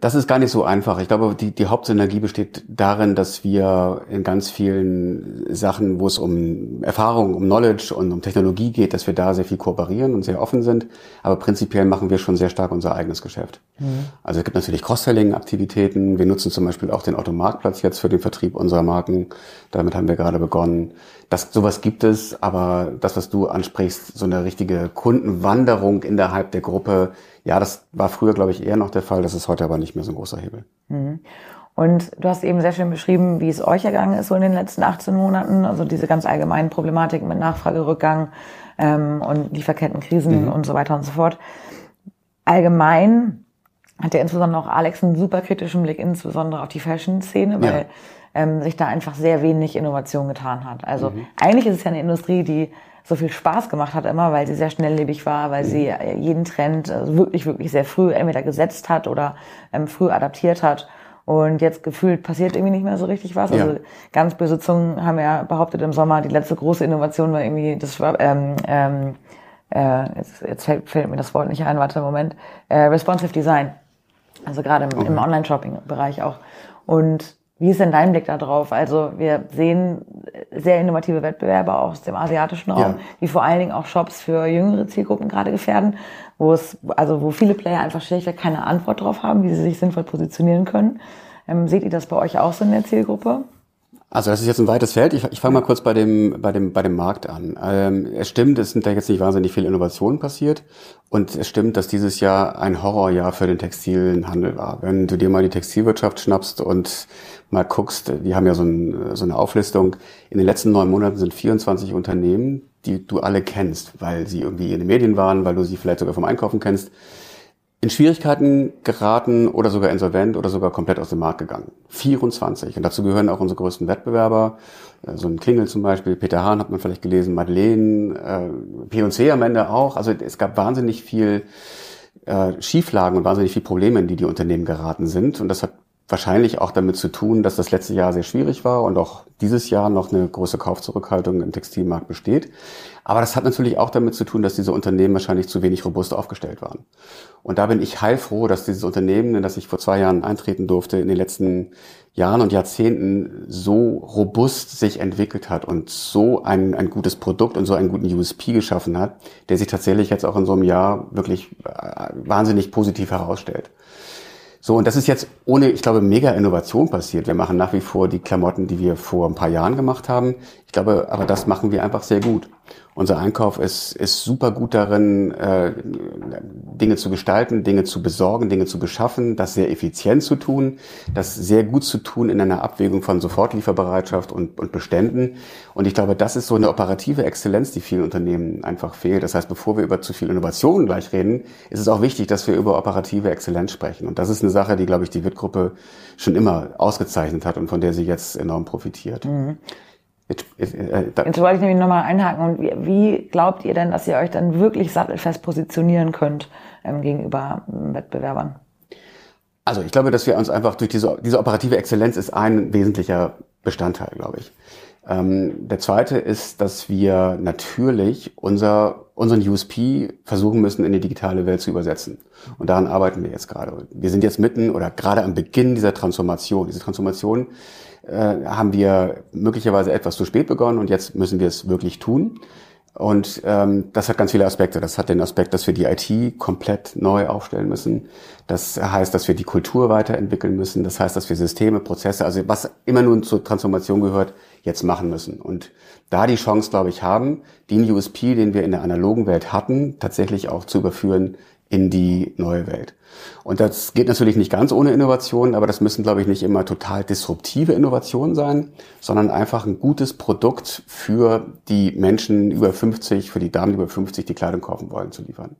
Das ist gar nicht so einfach. Ich glaube, die, die Hauptsynergie besteht darin, dass wir in ganz vielen Sachen, wo es um Erfahrung, um Knowledge und um Technologie geht, dass wir da sehr viel kooperieren und sehr offen sind. Aber prinzipiell machen wir schon sehr stark unser eigenes Geschäft. Mhm. Also es gibt natürlich Cross-Selling-Aktivitäten. Wir nutzen zum Beispiel auch den Automarktplatz jetzt für den Vertrieb unserer Marken. Damit haben wir gerade begonnen. Das, sowas gibt es, aber das, was du ansprichst, so eine richtige Kundenwanderung innerhalb der Gruppe, ja, das war früher, glaube ich, eher noch der Fall. Das ist heute aber nicht mehr so ein großer Hebel.
Mhm. Und du hast eben sehr schön beschrieben, wie es euch ergangen ist so in den letzten 18 Monaten. Also diese ganz allgemeinen Problematiken mit Nachfragerückgang ähm, und Lieferkettenkrisen mhm. und so weiter und so fort. Allgemein hat ja insbesondere auch Alex einen super kritischen Blick, insbesondere auf die Fashion-Szene, weil ja. ähm, sich da einfach sehr wenig Innovation getan hat. Also mhm. eigentlich ist es ja eine Industrie, die so viel Spaß gemacht hat immer, weil sie sehr schnelllebig war, weil sie äh, jeden Trend äh, wirklich, wirklich sehr früh entweder gesetzt hat oder ähm, früh adaptiert hat. Und jetzt gefühlt passiert irgendwie nicht mehr so richtig was. Also ganz böse Zungen haben ja behauptet im Sommer, die letzte große Innovation war irgendwie das ähm, ähm, äh, jetzt, jetzt fällt, fällt mir das Wort nicht ein, warte einen Moment, äh, Responsive Design. Also gerade im, im Online-Shopping-Bereich auch. Und wie ist denn dein Blick darauf? Also wir sehen sehr innovative Wettbewerber aus dem asiatischen Raum, ja. die vor allen Dingen auch Shops für jüngere Zielgruppen gerade gefährden, wo es, also wo viele Player einfach schlichtweg keine Antwort drauf haben, wie sie sich sinnvoll positionieren können. Ähm, seht ihr das bei euch auch so in der Zielgruppe?
Also das ist jetzt ein weites Feld. Ich, ich fange mal kurz bei dem, bei dem, bei dem Markt an. Ähm, es stimmt, es sind da jetzt nicht wahnsinnig viele Innovationen passiert. Und es stimmt, dass dieses Jahr ein Horrorjahr für den textilen Handel war. Wenn du dir mal die Textilwirtschaft schnappst und mal guckst, die haben ja so, ein, so eine Auflistung. In den letzten neun Monaten sind 24 Unternehmen, die du alle kennst, weil sie irgendwie in den Medien waren, weil du sie vielleicht sogar vom Einkaufen kennst, in Schwierigkeiten geraten oder sogar insolvent oder sogar komplett aus dem Markt gegangen. 24. Und dazu gehören auch unsere größten Wettbewerber. Äh, so ein Klingel zum Beispiel, Peter Hahn hat man vielleicht gelesen, Madeleine, äh, P&C am Ende auch. Also es gab wahnsinnig viel äh, Schieflagen und wahnsinnig viel Probleme, in die die Unternehmen geraten sind. Und das hat wahrscheinlich auch damit zu tun, dass das letzte Jahr sehr schwierig war und auch dieses Jahr noch eine große Kaufzurückhaltung im Textilmarkt besteht. Aber das hat natürlich auch damit zu tun, dass diese Unternehmen wahrscheinlich zu wenig robust aufgestellt waren. Und da bin ich heilfroh, dass dieses Unternehmen, in das ich vor zwei Jahren eintreten durfte, in den letzten Jahren und Jahrzehnten so robust sich entwickelt hat und so ein, ein gutes Produkt und so einen guten USP geschaffen hat, der sich tatsächlich jetzt auch in so einem Jahr wirklich äh, wahnsinnig positiv herausstellt. So, und das ist jetzt ohne, ich glaube, mega Innovation passiert. Wir machen nach wie vor die Klamotten, die wir vor ein paar Jahren gemacht haben. Ich glaube, aber das machen wir einfach sehr gut. Unser Einkauf ist, ist super gut darin, äh, Dinge zu gestalten, Dinge zu besorgen, Dinge zu beschaffen, das sehr effizient zu tun, das sehr gut zu tun in einer Abwägung von Sofortlieferbereitschaft und, und Beständen. Und ich glaube, das ist so eine operative Exzellenz, die vielen Unternehmen einfach fehlt. Das heißt, bevor wir über zu viel Innovation gleich reden, ist es auch wichtig, dass wir über operative Exzellenz sprechen. Und das ist eine Sache, die, glaube ich, die WIT-Gruppe schon immer ausgezeichnet hat und von der sie jetzt enorm profitiert. Mhm.
Jetzt, jetzt, äh, jetzt wollte ich nämlich nochmal einhaken. Und wie, wie, glaubt ihr denn, dass ihr euch dann wirklich sattelfest positionieren könnt ähm, gegenüber ähm, Wettbewerbern?
Also ich glaube, dass wir uns einfach durch diese, diese operative Exzellenz ist ein wesentlicher Bestandteil, glaube ich. Ähm, der zweite ist, dass wir natürlich unser, unseren USP versuchen müssen, in die digitale Welt zu übersetzen. Und daran arbeiten wir jetzt gerade. Wir sind jetzt mitten oder gerade am Beginn dieser Transformation. Diese Transformation äh, haben wir möglicherweise etwas zu spät begonnen und jetzt müssen wir es wirklich tun. Und ähm, das hat ganz viele Aspekte. Das hat den Aspekt, dass wir die IT komplett neu aufstellen müssen. Das heißt, dass wir die Kultur weiterentwickeln müssen. Das heißt, dass wir Systeme, Prozesse, also was immer nun zur Transformation gehört, jetzt machen müssen. Und da die Chance, glaube ich, haben, den USP, den wir in der analogen Welt hatten, tatsächlich auch zu überführen in die neue Welt. Und das geht natürlich nicht ganz ohne Innovation, aber das müssen, glaube ich, nicht immer total disruptive Innovationen sein, sondern einfach ein gutes Produkt für die Menschen über 50, für die Damen über 50, die Kleidung kaufen wollen, zu liefern.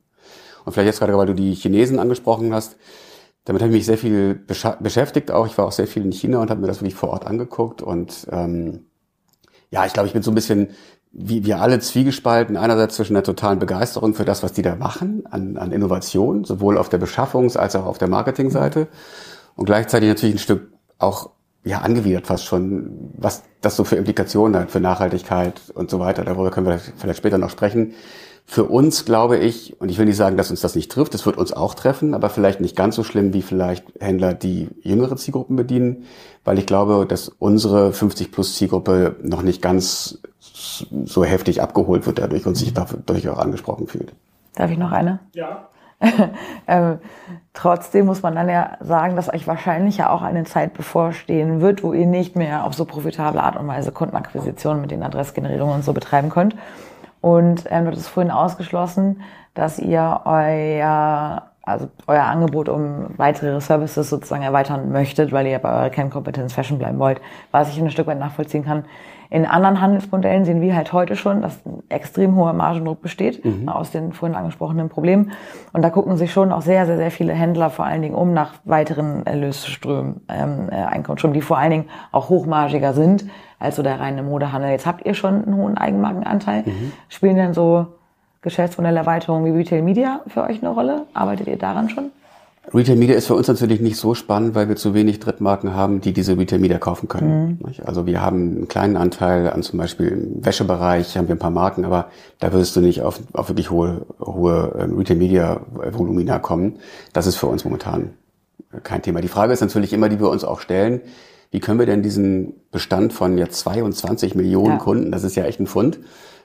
Und vielleicht jetzt gerade, weil du die Chinesen angesprochen hast, damit habe ich mich sehr viel beschäftigt auch. Ich war auch sehr viel in China und habe mir das wirklich vor Ort angeguckt. Und ähm, ja, ich glaube, ich bin so ein bisschen wie wir alle zwiegespalten, einerseits zwischen der totalen Begeisterung für das, was die da machen, an, an Innovation, sowohl auf der Beschaffungs- als auch auf der Marketingseite und gleichzeitig natürlich ein Stück auch ja angewidert fast schon, was das so für Implikationen hat für Nachhaltigkeit und so weiter. Darüber können wir vielleicht später noch sprechen. Für uns glaube ich, und ich will nicht sagen, dass uns das nicht trifft, es wird uns auch treffen, aber vielleicht nicht ganz so schlimm wie vielleicht Händler, die jüngere Zielgruppen bedienen, weil ich glaube, dass unsere 50 plus Zielgruppe noch nicht ganz so heftig abgeholt wird dadurch und sich dadurch auch angesprochen fühlt.
Darf ich noch eine?
Ja. (laughs)
ähm, trotzdem muss man dann ja sagen, dass euch wahrscheinlich ja auch eine Zeit bevorstehen wird, wo ihr nicht mehr auf so profitable Art und Weise Kundenakquisition mit den Adressgenerierungen und so betreiben könnt. Und ähm, du hast vorhin ausgeschlossen, dass ihr euer, also euer Angebot um weitere Services sozusagen erweitern möchtet, weil ihr bei eurer Kernkompetenz Fashion bleiben wollt, was ich ein Stück weit nachvollziehen kann. In anderen Handelsmodellen sehen wir halt heute schon, dass ein extrem hoher Margendruck besteht, mhm. aus den vorhin angesprochenen Problemen. Und da gucken sich schon auch sehr, sehr, sehr viele Händler vor allen Dingen um nach weiteren Erlösströmen, ähm, äh, Einkommensströmen, die vor allen Dingen auch hochmargiger sind als so der reine Modehandel. Jetzt habt ihr schon einen hohen Eigenmarkenanteil. Mhm. Spielen denn so Geschäftsmodellerweiterungen wie Retail Media für euch eine Rolle? Arbeitet ihr daran schon?
Retail Media ist für uns natürlich nicht so spannend, weil wir zu wenig Drittmarken haben, die diese Retail Media kaufen können. Mhm. Also wir haben einen kleinen Anteil an zum Beispiel im Wäschebereich, haben wir ein paar Marken, aber da wirst du nicht auf, auf wirklich hohe, hohe ähm, Retail Media Volumina kommen. Das ist für uns momentan kein Thema. Die Frage ist natürlich immer, die wir uns auch stellen, wie können wir denn diesen Bestand von jetzt 22 Millionen ja. Kunden, das ist ja echt ein Fund,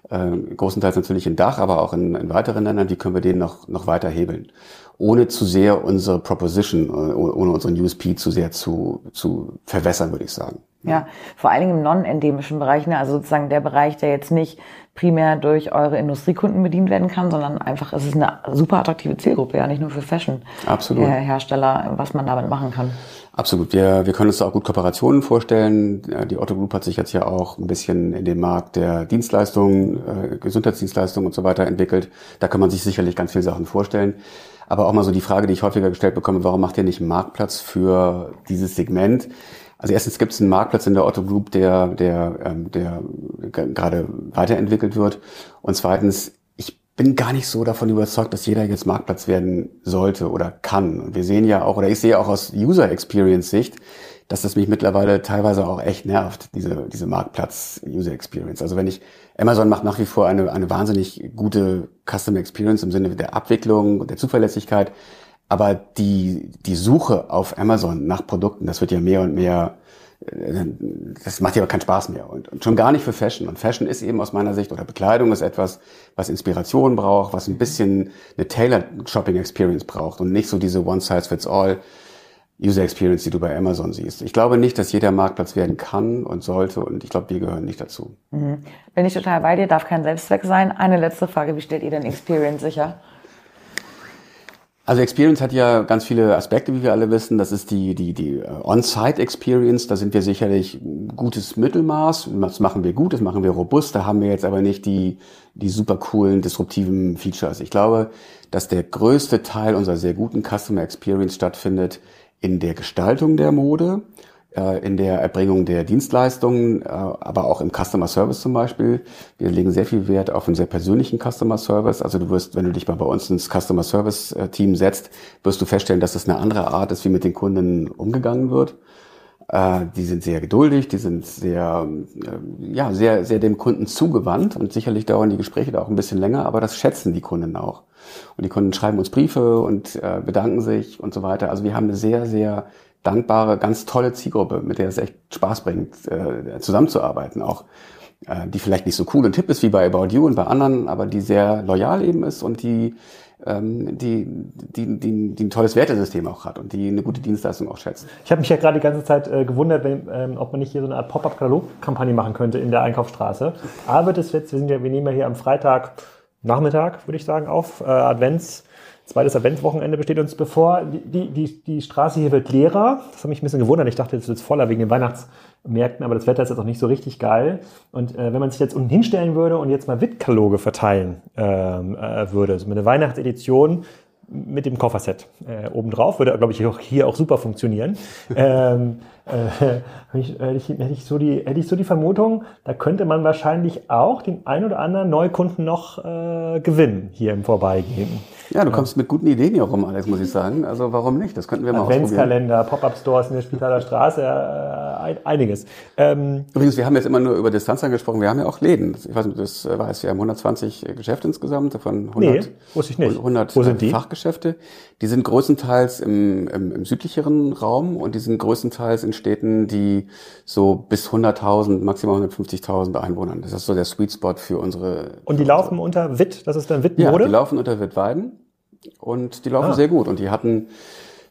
äh, großenteils natürlich in Dach, aber auch in, in weiteren Ländern, wie können wir den noch, noch weiter hebeln? Ohne zu sehr unsere Proposition, äh, ohne unseren USP zu sehr zu, zu verwässern, würde ich sagen.
Ja, vor allen Dingen im non-endemischen Bereich, ne? also sozusagen der Bereich, der jetzt nicht primär durch eure Industriekunden bedient werden kann, sondern einfach, es ist eine super attraktive Zielgruppe, ja, nicht nur für Fashion-Hersteller, was man damit machen kann.
Absolut. Wir, wir können uns da auch gut Kooperationen vorstellen. Die Otto Group hat sich jetzt ja auch ein bisschen in den Markt der Dienstleistungen, äh, Gesundheitsdienstleistungen und so weiter entwickelt. Da kann man sich sicherlich ganz viele Sachen vorstellen. Aber auch mal so die Frage, die ich häufiger gestellt bekomme, warum macht ihr nicht einen Marktplatz für dieses Segment? Also erstens gibt es einen Marktplatz in der Otto Group, der, der, ähm, der gerade weiterentwickelt wird. Und zweitens, ich bin gar nicht so davon überzeugt, dass jeder jetzt Marktplatz werden sollte oder kann. Und wir sehen ja auch, oder ich sehe auch aus User Experience Sicht, dass das mich mittlerweile teilweise auch echt nervt, diese, diese Marktplatz-User Experience. Also wenn ich, Amazon macht nach wie vor eine, eine wahnsinnig gute Customer Experience im Sinne der Abwicklung und der Zuverlässigkeit. Aber die, die Suche auf Amazon nach Produkten, das wird ja mehr und mehr, äh, das macht ja keinen Spaß mehr. Und, und schon gar nicht für Fashion. Und Fashion ist eben aus meiner Sicht, oder Bekleidung ist etwas, was Inspiration braucht, was ein bisschen eine Tailored Shopping Experience braucht und nicht so diese One-Size-Fits-All User Experience, die du bei Amazon siehst. Ich glaube nicht, dass jeder Marktplatz werden kann und sollte und ich glaube, wir gehören nicht dazu.
Mhm. Bin ich total bei dir, darf kein Selbstzweck sein. Eine letzte Frage, wie stellt ihr denn Experience sicher?
Also Experience hat ja ganz viele Aspekte, wie wir alle wissen. Das ist die, die, die äh, On-Site Experience. Da sind wir sicherlich gutes Mittelmaß. Das machen wir gut, das machen wir robust. Da haben wir jetzt aber nicht die, die super coolen, disruptiven Features. Ich glaube, dass der größte Teil unserer sehr guten Customer Experience stattfindet in der Gestaltung der Mode, in der Erbringung der Dienstleistungen, äh, aber auch im Customer Service zum Beispiel. Wir legen sehr viel Wert auf einen sehr persönlichen Customer Service. Also du wirst, wenn du dich mal bei uns ins Customer Service äh, Team setzt, wirst du feststellen, dass es eine andere Art ist, wie mit den Kunden umgegangen wird. Die sind sehr geduldig, die sind sehr, ja, sehr, sehr dem Kunden zugewandt und sicherlich dauern die Gespräche da auch ein bisschen länger, aber das schätzen die Kunden auch. Und die Kunden schreiben uns Briefe und äh, bedanken sich und so weiter. Also wir haben eine sehr, sehr dankbare, ganz tolle Zielgruppe, mit der es echt Spaß bringt, äh, zusammenzuarbeiten auch. Äh, die vielleicht nicht so cool und hip ist wie bei About You und bei anderen, aber die sehr loyal eben ist und die ähm, die, die, die, die ein tolles Wertesystem auch hat und die eine gute Dienstleistung auch schätzt.
Ich habe mich ja gerade die ganze Zeit äh, gewundert, wenn, ähm, ob man nicht hier so eine Art Pop-up-Katalog-Kampagne machen könnte in der Einkaufsstraße. Aber das jetzt, wir sind ja, wir nehmen ja hier am Freitag Nachmittag, würde ich sagen, auf. Äh, Advents, zweites Adventswochenende besteht uns bevor. Die, die, die Straße hier wird leerer. Das hat mich ein bisschen gewundert. Ich dachte, jetzt wird es voller wegen den Weihnachtsmärkten, aber das Wetter ist jetzt auch nicht so richtig geil. Und äh, wenn man sich jetzt unten hinstellen würde und jetzt mal Wittkaloge verteilen ähm, äh, würde, so eine Weihnachtsedition mit dem Kofferset äh, obendrauf, würde, glaube ich, auch hier auch super funktionieren. ähm, äh, (laughs) hätte, ich, hätte, ich so die, hätte ich so die Vermutung, da könnte man wahrscheinlich auch den ein oder anderen Neukunden noch äh, gewinnen hier im Vorbeigehen.
Ja, du kommst mit guten Ideen hier rum, Alex, muss ich sagen. Also warum nicht? Das könnten wir mal
Adventskalender, Pop-Up-Stores in der Spitaler Straße, äh, einiges.
Ähm, Übrigens, wir haben jetzt immer nur über Distanz angesprochen. Wir haben ja auch Läden. Ich weiß nicht, das weiß, wir haben 120 Geschäfte insgesamt von 100, nee,
wusste ich nicht.
100 Wo sind die? Fachgeschäfte. Die sind größtenteils im, im, im südlicheren Raum und die sind größtenteils in Städten, die so bis 100.000, maximal 150.000 Einwohnern. Das ist so der Sweet Spot für unsere.
Und die laufen unter Witt, das ist dann Witt
Mode? Ja, die laufen unter Witt Weiden und die laufen ah. sehr gut. Und die hatten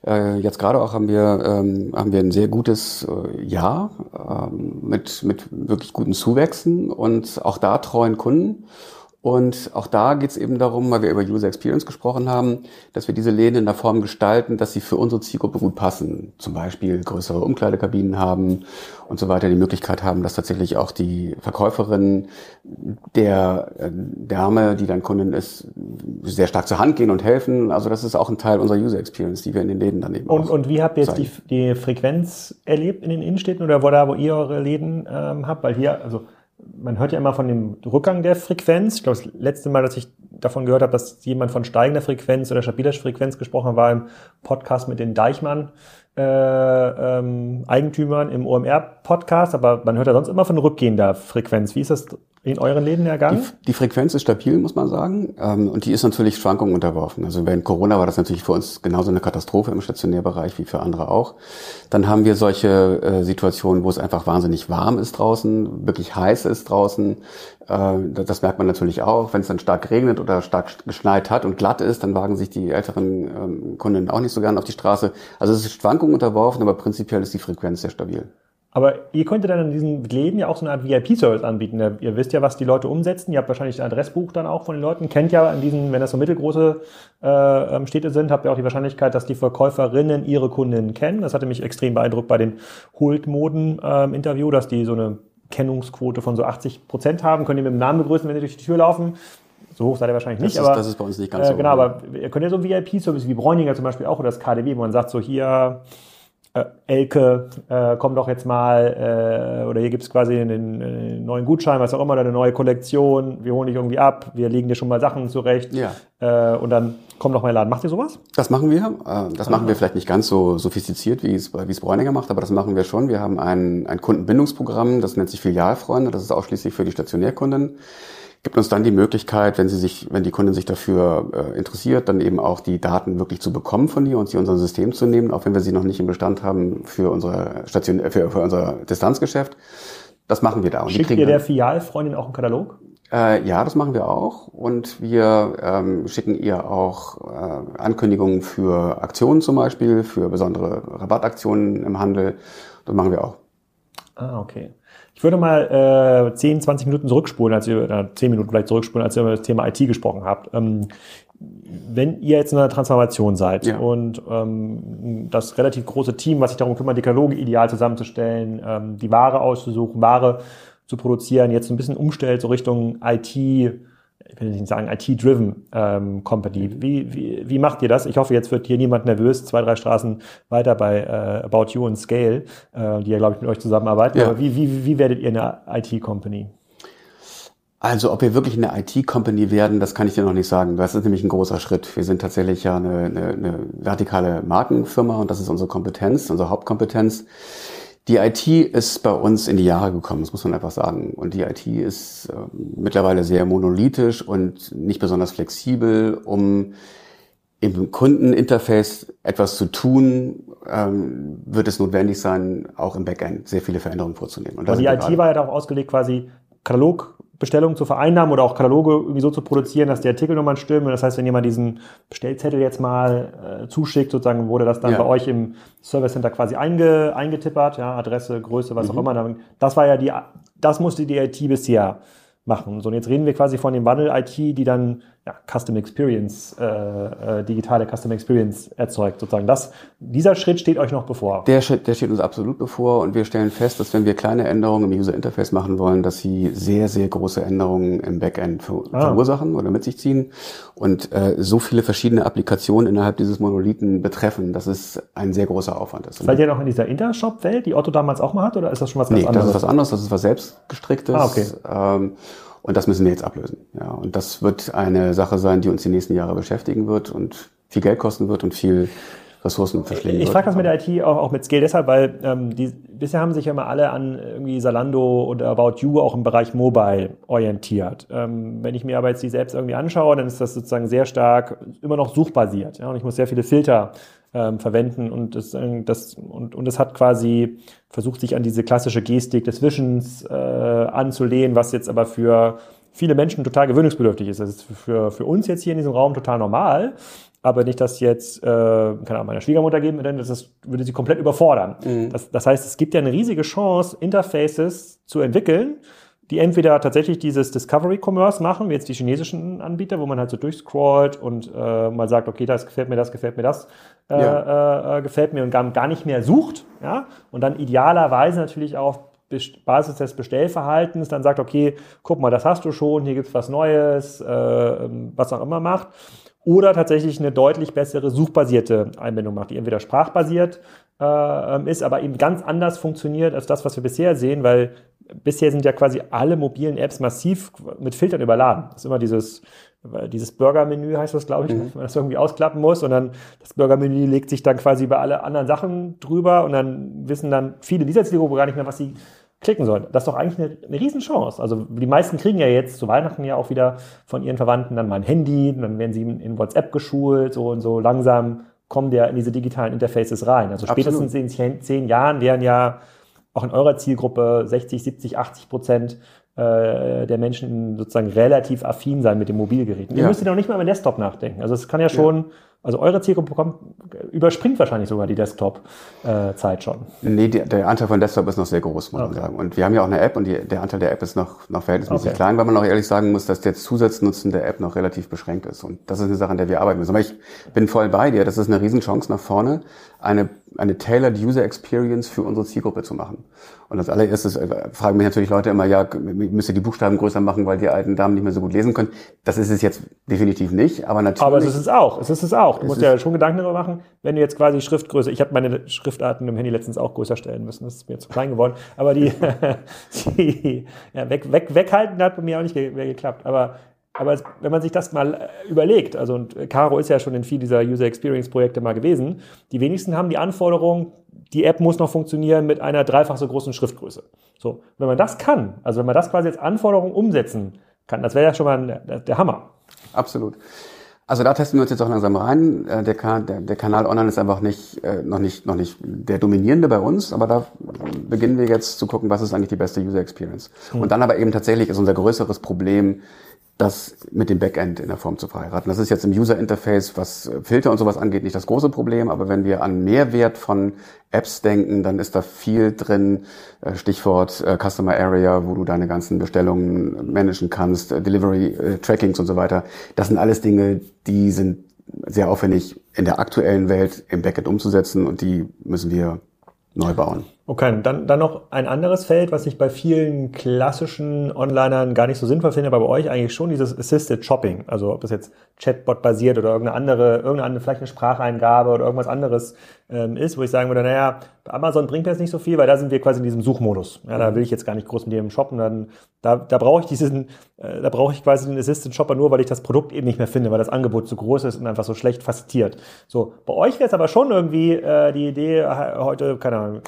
äh, jetzt gerade auch haben wir ähm, haben wir ein sehr gutes äh, Jahr ähm, mit mit wirklich guten Zuwächsen und auch da treuen Kunden. Und auch da geht es eben darum, weil wir über User Experience gesprochen haben, dass wir diese Läden in der Form gestalten, dass sie für unsere Zielgruppe gut passen. Zum Beispiel größere Umkleidekabinen haben und so weiter, die Möglichkeit haben, dass tatsächlich auch die Verkäuferin der äh, Dame, die dann Kundin ist, sehr stark zur Hand gehen und helfen. Also das ist auch ein Teil unserer User Experience, die wir in den Läden dann eben
Und, und wie habt ihr jetzt die, die, Frequenz erlebt in den Innenstädten oder wo da, wo ihr eure Läden ähm, habt? Weil hier, also man hört ja immer von dem Rückgang der Frequenz. Ich glaube, das letzte Mal, dass ich davon gehört habe, dass jemand von steigender Frequenz oder stabiler Frequenz gesprochen war im Podcast mit den Deichmann äh, ähm, Eigentümern im OMR-Podcast, aber man hört ja sonst immer von rückgehender Frequenz. Wie ist das in euren Läden ergangen?
Die, die Frequenz ist stabil, muss man sagen. Ähm, und die ist natürlich Schwankungen unterworfen. Also während Corona war das natürlich für uns genauso eine Katastrophe im Stationärbereich wie für andere auch. Dann haben wir solche äh, Situationen, wo es einfach wahnsinnig warm ist draußen, wirklich heiß ist draußen. Äh, das merkt man natürlich auch. Wenn es dann stark regnet oder stark geschneit hat und glatt ist, dann wagen sich die älteren ähm, Kunden auch nicht so gern auf die Straße. Also es ist Schwankungen unterworfen, aber prinzipiell ist die Frequenz sehr stabil.
Aber ihr könntet dann in diesen Läden ja auch so eine Art VIP-Service anbieten. Ihr wisst ja, was die Leute umsetzen. Ihr habt wahrscheinlich ein Adressbuch dann auch von den Leuten. Kennt ja in diesen, wenn das so mittelgroße äh, ähm, Städte sind, habt ihr auch die Wahrscheinlichkeit, dass die Verkäuferinnen ihre Kundinnen kennen. Das hatte mich extrem beeindruckt bei den Hult-Moden-Interview, ähm, dass die so eine Kennungsquote von so 80 Prozent haben. Könnt ihr mit dem Namen begrüßen, wenn sie durch die Tür laufen. so hoch seid ihr wahrscheinlich nicht,
das
aber
ist, das ist bei uns nicht ganz
äh,
so.
genau, aber ihr könnt ja so VIP-Service wie Bräuninger zum Beispiel auch oder das KDW, wo man sagt so hier äh, Elke, äh, komm doch jetzt mal, äh, oder hier gibt's quasi einen, einen neuen Gutschein, was auch immer, oder eine neue Kollektion, wir holen dich irgendwie ab, wir legen dir schon mal Sachen zurecht
Ja.
äh, und dann komm doch mal in den Laden. Macht ihr sowas?
Das machen wir. Äh, Das machen wir vielleicht nicht ganz so sophistiziert, wie es, wie es Bräuninger macht, aber das machen wir schon. Wir haben ein, ein Kundenbindungsprogramm, das nennt sich Filialfreunde. Das ist ausschließlich für die Stationärkunden. Gibt uns dann die Möglichkeit, wenn sie sich, wenn die Kundin sich dafür äh, interessiert, dann eben auch die Daten wirklich zu bekommen von ihr und sie in unser System zu nehmen, auch wenn wir sie noch nicht im Bestand haben für unser Station, äh, für, für unser Distanzgeschäft. Das machen wir da. Und
Schickt ihr der Filialfreundin auch einen Katalog?
äh, ja, das machen wir auch. Und wir ähm, schicken ihr auch äh, Ankündigungen für Aktionen zum Beispiel, für besondere Rabattaktionen im Handel. Das machen wir auch.
Ah, okay. Ich würde mal äh, 10, 20 Minuten zurückspulen, als ihr, äh, 10 Minuten vielleicht zurückspulen, als ihr über das Thema IT gesprochen habt. Ähm, wenn ihr jetzt in einer Transformation seid
Ja.
und ähm, das relativ große Team, was sich darum kümmert, die Kataloge ideal zusammenzustellen, ähm, die Ware auszusuchen, Ware zu produzieren, jetzt ein bisschen umstellt, so Richtung IT, ich will nicht sagen IT-driven ähm, Company. Wie, wie, wie macht ihr das? Ich hoffe, jetzt wird hier niemand nervös, zwei, drei Straßen weiter bei äh, About You und Scale, äh, die ja, glaube ich, mit euch zusammenarbeiten.
Ja.
Aber wie, wie, wie werdet ihr eine IT-Company?
Also ob wir wirklich eine IT-Company werden, das kann ich dir noch nicht sagen. Das ist nämlich ein großer Schritt. Wir sind tatsächlich ja eine, eine, eine vertikale Markenfirma und das ist unsere Kompetenz, unsere Hauptkompetenz. Die IT ist bei uns in die Jahre gekommen, das muss man einfach sagen. Und die IT ist äh, mittlerweile sehr monolithisch und nicht besonders flexibel, um im Kundeninterface etwas zu tun, ähm, wird es notwendig sein, auch im Backend sehr viele Veränderungen vorzunehmen. Und
Also die IT war ja darauf ausgelegt, quasi Katalogbestellungen zu vereinnahmen oder auch Kataloge irgendwie so zu produzieren, dass die Artikelnummern stimmen. Das heißt, wenn jemand diesen Bestellzettel jetzt mal äh, zuschickt, sozusagen wurde das dann
Ja.
bei euch im Service Center quasi einge, eingetippert, ja, Adresse, Größe, was
Mhm.
auch immer. Das war ja die, das musste die IT bisher machen. So, und jetzt reden wir quasi von dem Wandel IT, die dann ja, Custom Experience, äh, äh, digitale Custom Experience erzeugt, sozusagen. Das, dieser Schritt steht euch noch bevor.
Der, Schritt- der steht uns absolut bevor und wir stellen fest, dass wenn wir kleine Änderungen im User Interface machen wollen, dass sie sehr, sehr große Änderungen im Backend ver
Ah.
verursachen oder mit sich ziehen und äh, so viele verschiedene Applikationen innerhalb dieses Monolithen betreffen, dass es ein sehr großer Aufwand ist.
Seid ihr noch in dieser Intershop-Welt, die Otto damals auch mal hat, oder ist das schon was ganz
nee, das
anderes?
ist was anderes, das ist was selbstgestricktes.
Ah, okay.
ähm, und das müssen wir jetzt ablösen. Ja, und das wird eine Sache sein, die uns die nächsten Jahre beschäftigen wird und viel Geld kosten wird und viel Ressourcen verschlingen
Ich frage das mit der IT auch, auch mit Scale deshalb, weil ähm, die, bisher haben sich ja immer alle an irgendwie Salando oder About You auch im Bereich Mobile orientiert. Ähm, wenn ich mir aber jetzt die selbst irgendwie anschaue, dann ist das sozusagen sehr stark immer noch suchbasiert. Ja? Und ich muss sehr viele Filter ähm, verwenden und das, äh, das und, und es hat quasi versucht, sich an diese klassische Gestik des Wischens äh, anzulehnen, was jetzt aber für viele Menschen total gewöhnungsbedürftig ist. Das ist für, für uns jetzt hier in diesem Raum total normal. Aber nicht, dass jetzt, äh, keine Ahnung, meiner Schwiegermutter geben, denn das würde sie komplett überfordern. Das, das heißt, es gibt ja eine riesige Chance, Interfaces zu entwickeln, die entweder tatsächlich dieses Discovery Commerce machen, wie jetzt die chinesischen Anbieter, wo man halt so durchscrollt und äh, mal sagt, okay, das gefällt mir, das gefällt mir, das äh, äh, äh, gefällt mir und gar, gar nicht mehr sucht, ja, und dann idealerweise natürlich auch auf Basis des Bestellverhaltens dann sagt, okay, guck mal, das hast du schon, hier gibt's was Neues, äh, ähm, was auch immer macht. Oder tatsächlich eine deutlich bessere suchbasierte Einbindung macht, die entweder sprachbasiert äh, ähm, ist, aber eben ganz anders funktioniert als das, was wir bisher sehen, weil bisher sind ja quasi alle mobilen Apps massiv mit Filtern überladen. Das ist immer dieses, dieses Burger-Menü heißt das, glaube ich, wenn man das irgendwie ausklappen muss und dann das Burger-Menü legt sich dann quasi über alle anderen Sachen drüber und dann wissen dann viele dieser Zielgruppe gar nicht mehr, was sie klicken sollen. Das ist doch eigentlich eine, eine Riesenchance. Also die meisten kriegen ja jetzt zu Weihnachten ja auch wieder von ihren Verwandten dann mal ein Handy, und dann werden sie in WhatsApp geschult, so und so langsam kommen der in diese digitalen Interfaces rein. Also
Absolut.
spätestens in zehn, zehn Jahren werden ja auch in eurer Zielgruppe 60, 70, 80 Prozent äh, der Menschen sozusagen relativ affin sein mit den Mobilgeräten. Ihr
Ja.
müsst ja noch nicht mal über den Desktop nachdenken. Also es kann ja schon Also eure Zielgruppe bekommt, überspringt wahrscheinlich sogar die Desktop-Zeit schon.
Nee, der, der, Anteil von Desktop ist noch sehr groß, muss okay. man sagen. Und wir haben ja auch eine App und die, der Anteil der App ist noch, noch verhältnismäßig okay. klein, weil man auch ehrlich sagen muss, dass der Zusatznutzen der App noch relativ beschränkt ist. Und das ist eine Sache, an der wir arbeiten müssen. Aber ich bin voll bei dir. Das ist eine Riesenchance nach vorne, eine, eine tailored User Experience für unsere Zielgruppe zu machen. Und als allererstes äh, fragen mich natürlich Leute immer, ja, müsst ihr die Buchstaben größer machen, weil die alten Damen nicht mehr so gut lesen können. Das ist es jetzt definitiv nicht, aber natürlich.
Aber es ist es auch. Es ist es auch. Du musst ja schon Gedanken darüber machen, wenn du jetzt quasi Schriftgröße, ich habe meine Schriftarten im Handy letztens auch größer stellen müssen, das ist mir zu klein geworden, aber die, (laughs) die ja, weg, weg, weghalten hat bei mir auch nicht geklappt. Aber aber wenn man sich das mal äh, überlegt, also und Caro ist ja schon in viel dieser User Experience Projekte mal gewesen, die wenigsten haben die Anforderung, die App muss noch funktionieren mit einer dreifach so großen Schriftgröße. So, wenn man das kann, also wenn man das quasi als Anforderung umsetzen kann, das wäre ja schon mal der, der Hammer.
Absolut. Also da testen wir uns jetzt auch langsam rein. Äh, der, der, der Kanal online ist einfach nicht, äh, noch nicht, noch nicht der dominierende bei uns, aber da beginnen wir jetzt zu gucken, was ist eigentlich die beste User Experience. Mhm. Und dann aber eben tatsächlich ist unser größeres Problem, das mit dem Backend in der Form zu verheiraten. Das ist jetzt im User Interface, was Filter und sowas angeht, nicht das große Problem, aber wenn wir an Mehrwert von Apps denken, dann ist da viel drin, äh, Stichwort äh, Customer Area, wo du deine ganzen Bestellungen managen kannst, äh, Delivery Trackings und so weiter. Das sind alles Dinge, die sind sehr aufwendig in der aktuellen Welt im Backend umzusetzen und die müssen wir neu bauen.
Okay, dann, dann noch ein anderes Feld, was ich bei vielen klassischen Onlinern gar nicht so sinnvoll finde, aber bei euch eigentlich schon dieses Assisted Shopping. Also ob das jetzt Chatbot basiert oder irgendeine andere, irgendeine andere, vielleicht eine Spracheingabe oder irgendwas anderes ähm, ist, wo ich sagen würde, naja, bei Amazon bringt jetzt nicht so viel, weil da sind wir quasi in diesem Suchmodus. Ja, da will ich jetzt gar nicht groß mit dem shoppen. Dann, da, da brauche ich diesen, äh, da brauche ich quasi den Assisted Shopper nur, weil ich das Produkt eben nicht mehr finde, weil das Angebot zu groß ist und einfach so schlecht facettiert. So, bei euch wäre es aber schon irgendwie äh, die Idee, äh, heute, keine Ahnung,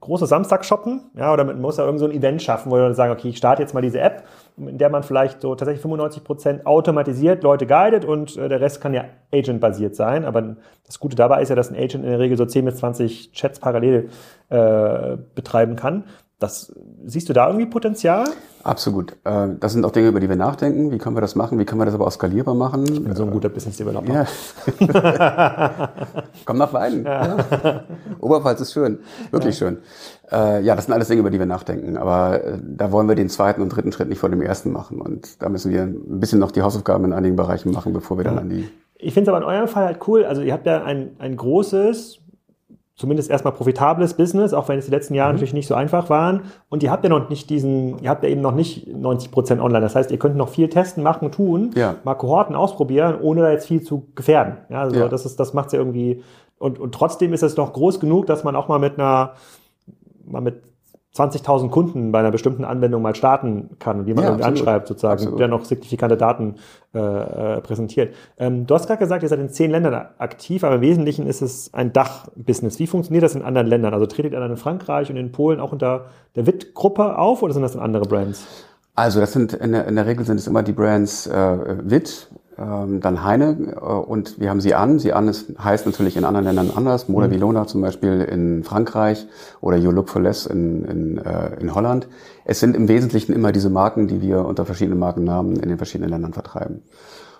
große Samstag shoppen, ja, oder man muss ja irgend so ein Event schaffen, wo wir sagen, okay, ich starte jetzt mal diese App, in der man vielleicht so tatsächlich 95 Prozent automatisiert Leute guidet und äh, der Rest kann ja Agent-basiert sein. Aber das Gute dabei ist ja, dass ein Agent in der Regel so 10 bis 20 Chats parallel äh, betreiben kann. Das, siehst du da irgendwie Potenzial?
Absolut. Äh, das sind auch Dinge, über die wir nachdenken. Wie können wir das machen? Wie können wir das aber auch skalierbar machen?
Ich bin so ein guter Business Developer. Ja. (laughs)
Komm nach Weiden. Ja. (laughs) Oberpfalz ist schön. Wirklich schön. Äh, ja, das sind alles Dinge, über die wir nachdenken. Aber äh, da wollen wir den zweiten und dritten Schritt nicht vor dem ersten machen. Und da müssen wir ein bisschen noch die Hausaufgaben in einigen Bereichen machen, bevor wir dann an die.
Ich finde es aber in eurem Fall halt cool. Also ihr habt ja ein, ein großes, zumindest erstmal profitables Business, auch wenn es die letzten Jahre mhm. natürlich nicht so einfach waren. Und ihr habt ja noch nicht diesen, ihr habt ja eben noch nicht 90 Prozent online. Das heißt, ihr könnt noch viel testen, machen, tun, ja. mal Kohorten ausprobieren, ohne da jetzt viel zu gefährden. Ja, also ja. das ist, das macht's ja irgendwie. Und, und trotzdem ist es noch groß genug, dass man auch mal mit einer, mal mit 20.000 Kunden bei einer bestimmten Anwendung mal starten kann und die man ja, irgendwie anschreibt sozusagen, absolut. der noch signifikante Daten äh, äh, präsentiert. Ähm, du hast gerade gesagt, ihr seid in zehn Ländern aktiv, aber im Wesentlichen ist es ein Dach-Business. Wie funktioniert das in anderen Ländern? Also tretet ihr dann in Frankreich und in Polen auch unter der WIT-Gruppe auf oder sind das dann andere Brands?
Also das sind in der, in der Regel sind es immer die Brands äh, WIT, ähm, dann Heine äh, und wir haben sie an. Sie an ist, heißt natürlich in anderen Ländern anders. Moda Vilona mhm. zum Beispiel in Frankreich oder You Look for Less in, in, äh, in Holland. Es sind im Wesentlichen immer diese Marken, die wir unter verschiedenen Markennamen in den verschiedenen Ländern vertreiben.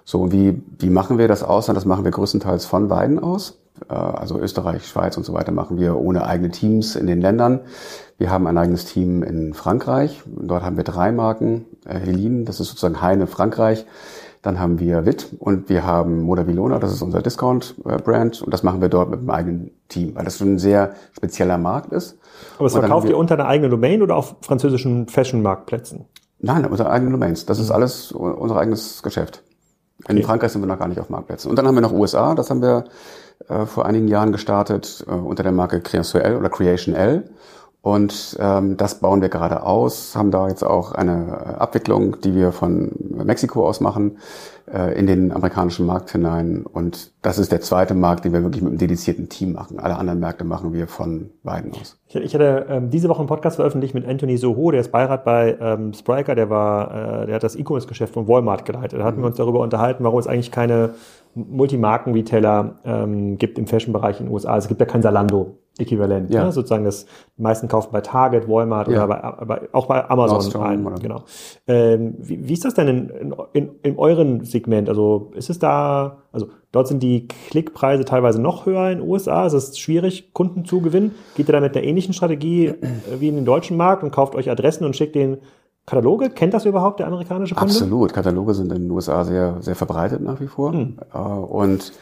So, wie, wie machen wir das aus? Das machen wir größtenteils von Weiden aus. Äh, also Österreich, Schweiz und so weiter machen wir ohne eigene Teams in den Ländern. Wir haben ein eigenes Team in Frankreich. Dort haben wir drei Marken. Äh, Helin, das ist sozusagen Heine Frankreich. Dann haben wir WIT und wir haben Moda Vilona, das ist unser Discount-Brand und das machen wir dort mit einem eigenen Team, weil das schon ein sehr spezieller Markt ist.
Aber es verkauft ihr unter einer eigenen Domain oder auf französischen Fashion-Marktplätzen?
Nein, unter eigenen Domains. Das ist mhm. alles unser eigenes Geschäft. In okay. Frankreich sind wir noch gar nicht auf Marktplätzen. Und dann haben wir noch USA, das haben wir äh, vor einigen Jahren gestartet äh, unter der Marke Creation L oder Creation L. Und ähm, das bauen wir gerade aus, haben da jetzt auch eine äh, Abwicklung, die wir von Mexiko aus machen, äh, in den amerikanischen Markt hinein. Und das ist der zweite Markt, den wir wirklich mit einem dedizierten Team machen. Alle anderen Märkte machen wir von beiden aus.
Ich, ich hatte ähm, diese Woche einen Podcast veröffentlicht mit Anthony Soho, der ist Beirat bei ähm, Spriker, der war, äh, der hat das E-Commerce-Geschäft von Walmart geleitet. Da hatten mhm. wir uns darüber unterhalten, warum es eigentlich keine Multimarken-Retailer ähm, gibt im Fashion-Bereich in den USA. Es gibt ja kein Salando Äquivalent. Ja. Ne? Sozusagen das die meisten kaufen bei Target, Walmart ja. oder bei, aber auch bei Amazon ein. Genau. Ähm, wie, wie, ist das denn in, in, in euren Segment? Also ist es da, also dort sind die Klickpreise teilweise noch höher in den USA. Es ist schwierig, Kunden zu gewinnen. Geht ihr da mit einer ähnlichen Strategie äh, wie in den deutschen Markt und kauft euch Adressen und schickt den Kataloge? Kennt das überhaupt der amerikanische Kunde?
Absolut. Kataloge sind in den USA sehr, sehr verbreitet nach wie vor. Hm. Äh, und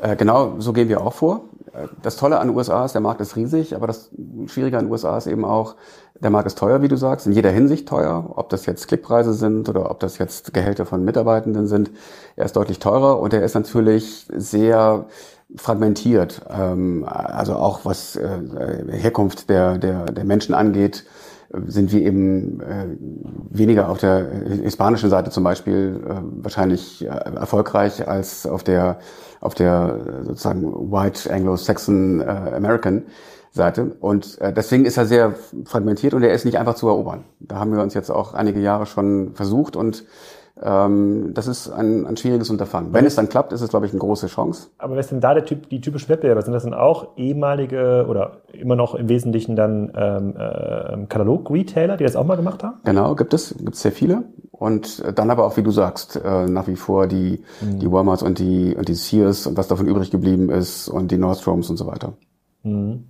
äh, genau so gehen wir auch vor. Äh, das Tolle an den USA ist, der Markt ist riesig, aber das Schwierige an den USA ist eben auch, der Markt ist teuer, wie du sagst, in jeder Hinsicht teuer. Ob das jetzt Klickpreise sind oder ob das jetzt Gehälter von Mitarbeitenden sind, er ist deutlich teurer und er ist natürlich sehr fragmentiert. Ähm, also auch was Herkunft der, der, der Menschen angeht, sind wir eben äh, weniger auf der hispanischen Seite zum Beispiel äh, wahrscheinlich äh, erfolgreich als auf der auf der sozusagen White Anglo-Saxon äh, American Seite. Und äh, deswegen ist er sehr fragmentiert und er ist nicht einfach zu erobern. Da haben wir uns jetzt auch einige Jahre schon versucht und ähm, das ist ein, ein schwieriges Unterfangen. Wenn es dann klappt, ist es, glaube ich, eine große Chance.
Aber wer ist denn da der typ, die typischen Wettbewerber? Sind das denn auch ehemalige oder immer noch im Wesentlichen dann ähm, äh, Katalog-Retailer, die das auch mal gemacht haben?
Genau, gibt es, gibt es sehr viele. Und dann aber auch, wie du sagst, äh, nach wie vor die, mhm. die Walmarts und die, und die Sears und was davon übrig geblieben ist und die Nordstroms und so weiter.
Mhm.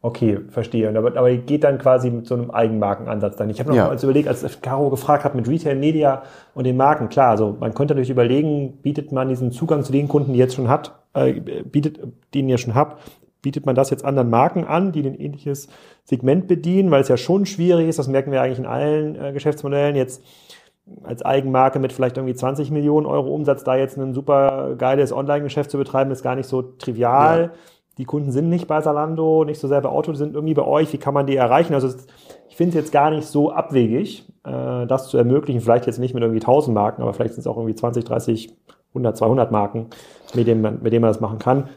Okay, verstehe. Aber, aber geht dann quasi mit so einem Eigenmarkenansatz dann. Ich habe noch ja. mal überlegt, als Caro gefragt hat mit Retail Media und den Marken, klar, also man könnte natürlich überlegen, bietet man diesen Zugang zu den Kunden, die jetzt schon hat, äh, bietet, den ihr schon habt, bietet man das jetzt anderen Marken an, die ein ähnliches Segment bedienen, weil es ja schon schwierig ist, das merken wir eigentlich in allen äh, Geschäftsmodellen, jetzt als Eigenmarke mit vielleicht irgendwie 20 Millionen Euro Umsatz da jetzt ein super geiles Online-Geschäft zu betreiben, ist gar nicht so trivial. Ja die Kunden sind nicht bei Salando, nicht so sehr bei Auto, die sind irgendwie bei euch. Wie kann man die erreichen? Also ich finde es jetzt gar nicht so abwegig, äh, das zu ermöglichen. Vielleicht jetzt nicht mit irgendwie 1000 Marken, aber vielleicht sind es auch irgendwie 20, 30, 100, 200 Marken, mit denen man, mit denen man das machen kann.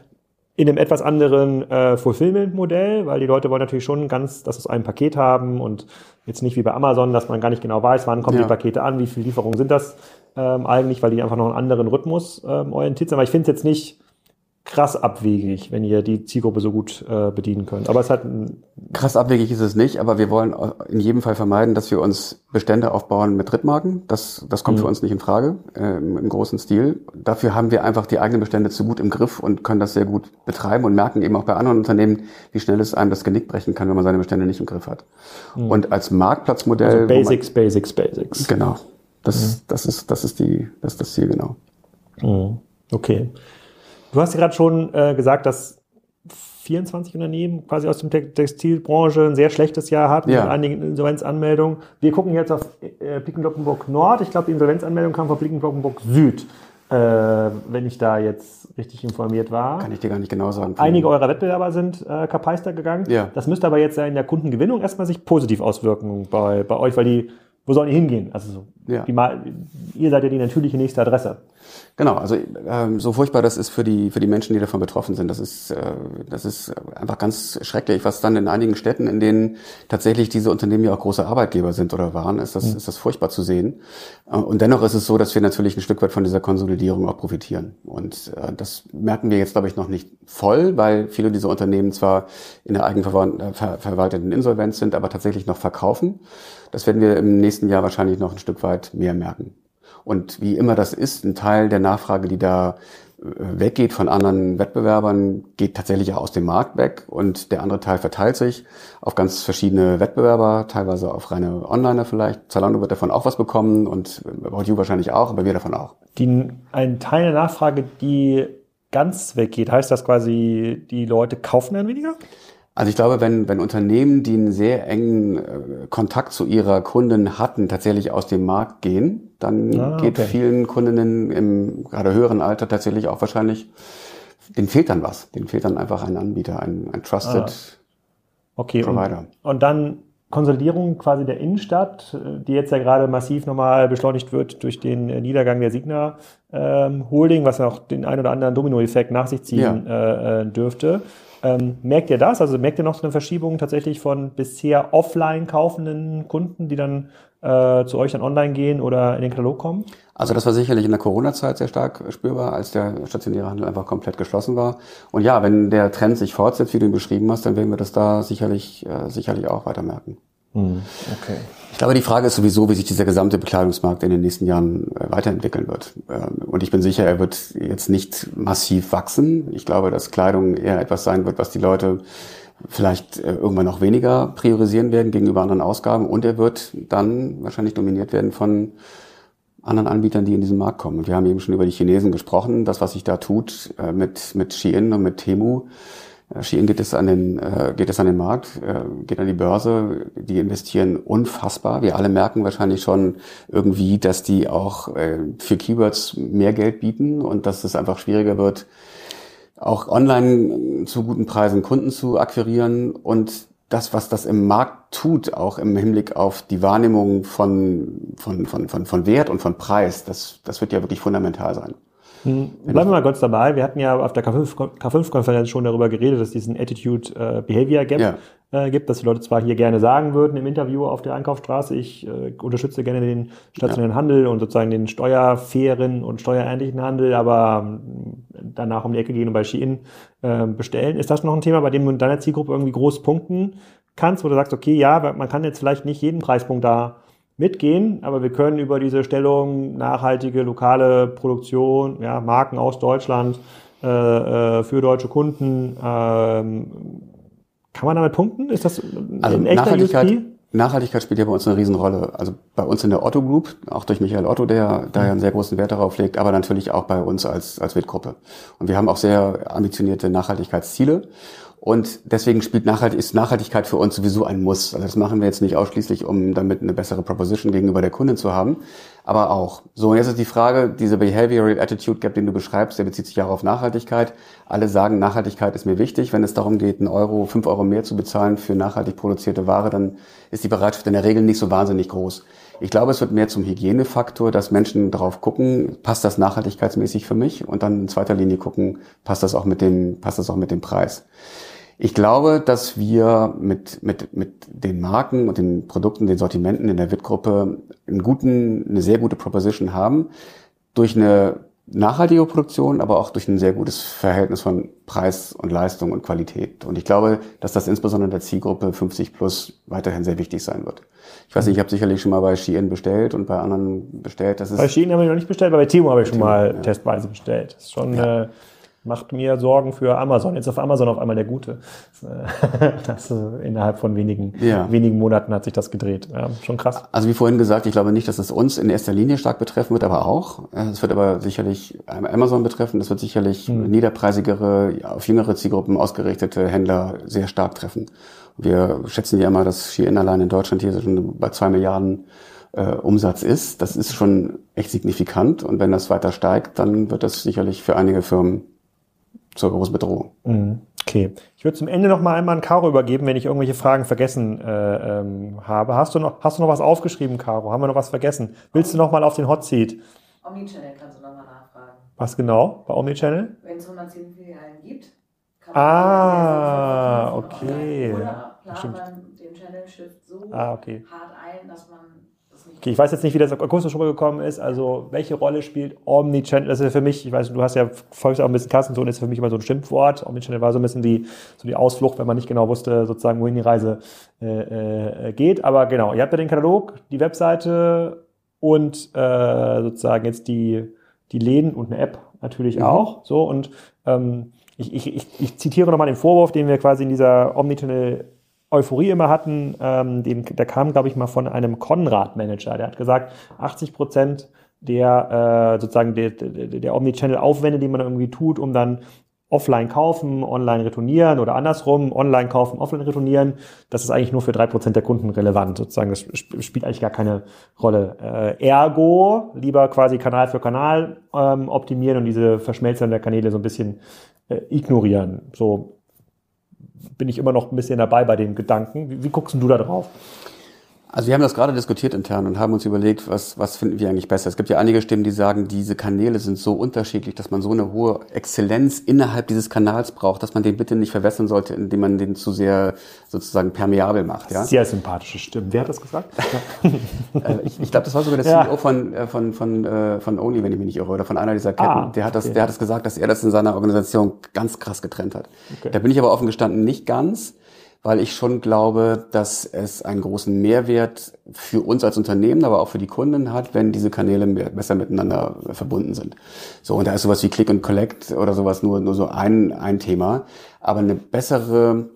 In einem etwas anderen äh, Fulfillment-Modell, weil die Leute wollen natürlich schon ganz, dass es ein Paket haben und jetzt nicht wie bei Amazon, dass man gar nicht genau weiß, wann kommen ja. die Pakete an, wie viele Lieferungen sind das ähm, eigentlich, weil die einfach noch einen anderen Rhythmus ähm, orientiert sind. Aber ich finde es jetzt nicht krass abwegig, wenn ihr die Zielgruppe so gut äh, bedienen könnt. Aber es hat
krass abwegig ist es nicht, aber wir wollen in jedem Fall vermeiden, dass wir uns Bestände aufbauen mit Drittmarken. Das das kommt mhm. für uns nicht in Frage äh, im, großen Stil. Dafür haben wir einfach die eigenen Bestände zu gut im Griff und können das sehr gut betreiben und merken eben auch bei anderen Unternehmen, wie schnell es einem das Genick brechen kann, wenn man seine Bestände nicht im Griff hat. Mhm. Und als Marktplatzmodell also
Basics, man, Basics, Basics.
Genau. Das, mhm. das ist das ist die das ist das Ziel genau.
Mhm. Okay. Du hast gerade schon äh, gesagt, dass 24 Unternehmen quasi aus der Textilbranche ein sehr schlechtes Jahr hatten ja. mit einigen Insolvenzanmeldungen. Wir gucken jetzt auf äh, Nord. Ich glaube, die Insolvenzanmeldung kam von Blickenblockenburg Süd, äh, wenn ich da jetzt richtig informiert war.
Kann ich dir gar nicht genau sagen.
Einige eurer Wettbewerber sind äh, Kapeister gegangen. Ja. Das müsste aber jetzt in der Kundengewinnung erstmal sich positiv auswirken bei, bei euch, weil die, wo sollen die hingehen? Also so, ja. die, ihr seid ja die natürliche nächste Adresse.
Genau, also ähm, so furchtbar das ist für die für die Menschen, die davon betroffen sind. Das ist äh, das ist einfach ganz schrecklich. Was dann in einigen Städten, in denen tatsächlich diese Unternehmen ja auch große Arbeitgeber sind oder waren, ist das mhm. ist das furchtbar zu sehen. Äh, und dennoch ist es so, dass wir natürlich ein Stück weit von dieser Konsolidierung auch profitieren. Und äh, das merken wir jetzt glaube ich noch nicht voll, weil viele dieser Unternehmen zwar in der eigenverwalteten Insolvenz sind, aber tatsächlich noch verkaufen. Das werden wir im nächsten Jahr wahrscheinlich noch ein Stück weit mehr merken. Und wie immer das ist, ein Teil der Nachfrage, die da äh, weggeht von anderen Wettbewerbern, geht tatsächlich auch aus dem Markt weg und der andere Teil verteilt sich auf ganz verschiedene Wettbewerber, teilweise auf reine Onliner vielleicht. Zalando wird davon auch was bekommen und About You wahrscheinlich auch, aber wir davon auch.
Die, ein Teil der Nachfrage, die ganz weggeht, heißt das quasi, die Leute kaufen dann weniger?
Also ich glaube, wenn, wenn Unternehmen, die einen sehr engen äh, Kontakt zu ihrer Kunden hatten, tatsächlich aus dem Markt gehen, dann ah, geht okay. vielen Kundinnen im gerade höheren Alter tatsächlich auch wahrscheinlich, denen fehlt dann was. Denen fehlt dann einfach ein Anbieter, ein, ein Trusted ah.
okay, Provider. Und, und dann Konsolidierung quasi der Innenstadt, die jetzt ja gerade massiv nochmal beschleunigt wird durch den Niedergang der Signa ähm, Holding, was auch den ein oder anderen Dominoeffekt nach sich ziehen ja. äh, äh dürfte. Ähm, merkt ihr das? Also merkt ihr noch so eine Verschiebung tatsächlich von bisher offline kaufenden Kunden, die dann äh, zu euch dann online gehen oder in den Katalog kommen?
Also das war sicherlich in der Corona-Zeit sehr stark spürbar, als der stationäre Handel einfach komplett geschlossen war. Und ja, wenn der Trend sich fortsetzt, wie du ihn beschrieben hast, dann werden wir das da sicherlich, äh, sicherlich auch weiter merken.
Hm, okay.
Ich glaube, die Frage ist sowieso, wie sich dieser gesamte Bekleidungsmarkt in den nächsten Jahren äh, weiterentwickeln wird. Ähm, und ich bin sicher, er wird jetzt nicht massiv wachsen. Ich glaube, dass Kleidung eher etwas sein wird, was die Leute vielleicht äh, irgendwann noch weniger priorisieren werden gegenüber anderen Ausgaben. Und er wird dann wahrscheinlich dominiert werden von anderen Anbietern, die in diesen Markt kommen. Und wir haben eben schon über die Chinesen gesprochen. Das, was sich da tut äh, mit, mit Shein und mit Temu, Shein geht es an den, äh, geht es an den Markt, äh, geht an die Börse, die investieren unfassbar. Wir alle merken wahrscheinlich schon irgendwie, dass die auch äh, für Keywords mehr Geld bieten und dass es einfach schwieriger wird, auch online zu guten Preisen Kunden zu akquirieren und das, was das im Markt tut, auch im Hinblick auf die Wahrnehmung von, von, von, von, von Wert und von Preis, das, das wird ja wirklich fundamental sein.
Hm, bleiben wir mal kurz dabei. Wir hatten ja auf der K5-Konferenz schon darüber geredet, dass es diesen Attitude äh, ja. äh, gibt, dass die Leute zwar hier gerne sagen würden im Interview auf der Einkaufsstraße, ich äh, unterstütze gerne den stationären ja. Handel und sozusagen den steuerfairen und steuerähnlichen Handel, aber ähm, danach um die Ecke gehen und bei Shein äh, bestellen. Ist das noch ein Thema, bei dem du in deiner Zielgruppe irgendwie groß punkten kannst, wo du sagst, okay, ja, man kann jetzt vielleicht nicht jeden Preispunkt da mitgehen, aber wir können über diese Stellung nachhaltige lokale Produktion, ja, Marken aus Deutschland äh, äh, für deutsche Kunden, ähm, kann man damit punkten? Ist das
also ein echter Nachhaltigkeit, USP? Nachhaltigkeit spielt ja bei uns eine Riesenrolle. Also bei uns in der Otto Group, auch durch Michael Otto, der da ja einen sehr großen Wert darauf legt, aber natürlich auch bei uns als, als WIT-Gruppe. Und wir haben auch sehr ambitionierte Nachhaltigkeitsziele. Und deswegen spielt Nachhalt, ist Nachhaltigkeit für uns sowieso ein Muss. Also das machen wir jetzt nicht ausschließlich, um damit eine bessere Proposition gegenüber der Kundin zu haben, aber auch. So, und jetzt ist die Frage, dieser Behavioral Attitude Gap, den du beschreibst, der bezieht sich auch auf Nachhaltigkeit. Alle sagen, Nachhaltigkeit ist mir wichtig. Wenn es darum geht, einen Euro, fünf Euro mehr zu bezahlen für nachhaltig produzierte Ware, dann ist die Bereitschaft in der Regel nicht so wahnsinnig groß. Ich glaube, es wird mehr zum Hygienefaktor, dass Menschen darauf gucken, passt das nachhaltigkeitsmäßig für mich? Und dann in zweiter Linie gucken, passt das auch mit dem, passt das auch mit dem Preis? Ich glaube, dass wir mit, mit, mit den Marken und den Produkten, den Sortimenten in der WIT-Gruppe einen guten, eine sehr gute Proposition haben, durch eine nachhaltige Produktion, aber auch durch ein sehr gutes Verhältnis von Preis und Leistung und Qualität. Und ich glaube, dass das insbesondere der Zielgruppe 50 plus weiterhin sehr wichtig sein wird. Ich weiß nicht, ich habe sicherlich schon mal bei Shein bestellt und bei anderen bestellt. Das ist
bei Shein habe ich noch nicht bestellt, aber bei Timo habe ich schon mal ja. testweise bestellt. Das ist schon ja. äh, macht mir Sorgen für Amazon. Jetzt auf Amazon auf einmal der Gute. (laughs) Das, äh, innerhalb von wenigen, ja. wenigen Monaten hat sich das gedreht. Ja, schon krass.
Also wie vorhin gesagt, ich glaube nicht, dass es uns in erster Linie stark betreffen wird, aber auch. Es wird aber sicherlich Amazon betreffen. Das wird sicherlich hm. niederpreisigere, auf jüngere Zielgruppen ausgerichtete Händler sehr stark treffen. Wir schätzen ja immer, dass Shein allein in Deutschland hier schon bei zwei Milliarden äh, Umsatz ist. Das ist schon echt signifikant. Und wenn das weiter steigt, dann wird das sicherlich für einige Firmen zur großen Bedrohung.
Mhm. Okay. Ich würde zum Ende noch mal einmal an Caro übergeben, wenn ich irgendwelche Fragen vergessen äh, ähm, habe. Hast du, noch, hast du noch was aufgeschrieben, Caro? Haben wir noch was vergessen? Willst du noch mal auf den Hot Seat?
Omnichannel kannst du noch mal nachfragen.
Was genau bei Omnichannel?
Wenn es 110 Filialen gibt,
kann man Ah, okay.
Oder plant man den Channel Shift so
ah, okay.
hart ein, dass man
Okay, ich weiß jetzt nicht, wie das akustisch rübergekommen ist. Also, welche Rolle spielt Omnichannel? Das ist ja für mich, ich weiß, du hast ja, folgst auch ein bisschen Kassenzone, ist für mich immer so ein Schimpfwort. Omnichannel war so ein bisschen die, so die Ausflucht, wenn man nicht genau wusste, sozusagen, wohin die Reise äh, äh, geht. Aber genau, ihr habt ja den Katalog, die Webseite und äh, sozusagen jetzt die, die Läden und eine App natürlich mhm. auch. So, und ähm, ich, ich, ich, ich zitiere nochmal den Vorwurf, den wir quasi in dieser Omnichannel Euphorie immer hatten, ähm, den, der kam, glaube ich, mal von einem Konrad-Manager. Der hat gesagt, 80 Prozent der äh, sozusagen der, der, der Omnichannel-Aufwände, die man irgendwie tut, um dann offline kaufen, online retournieren oder andersrum, online kaufen, offline retournieren, das ist eigentlich nur für drei Prozent der Kunden relevant. Sozusagen, das spielt eigentlich gar keine Rolle. Äh, ergo, lieber quasi Kanal für Kanal ähm, optimieren und diese Verschmelzung der Kanäle so ein bisschen äh, ignorieren. So bin ich immer noch ein bisschen dabei bei den Gedanken. Wie, wie guckst du da drauf?
Also wir haben das gerade diskutiert intern und haben uns überlegt, was, was finden wir eigentlich besser. Es gibt ja einige Stimmen, die sagen, diese Kanäle sind so unterschiedlich, dass man so eine hohe Exzellenz innerhalb dieses Kanals braucht, dass man den bitte nicht verwässern sollte, indem man den zu sehr sozusagen permeabel macht. Ja?
Sehr sympathische Stimmen. Wer hat das gesagt? (laughs)
Äh, ich ich glaube, das war sogar der ja. CEO von, äh, von, von, äh, von Only, wenn ich mich nicht irre, oder von einer dieser Ketten. Ah, der, hat das, okay. der hat das gesagt, dass er das in seiner Organisation ganz krass getrennt hat. Okay. Da bin ich aber offen gestanden nicht ganz weil ich schon glaube, dass es einen großen Mehrwert für uns als Unternehmen, aber auch für die Kunden hat, wenn diese Kanäle besser miteinander verbunden sind. So, und da ist sowas wie Click and Collect oder sowas nur, nur so ein, ein Thema. Aber eine bessere,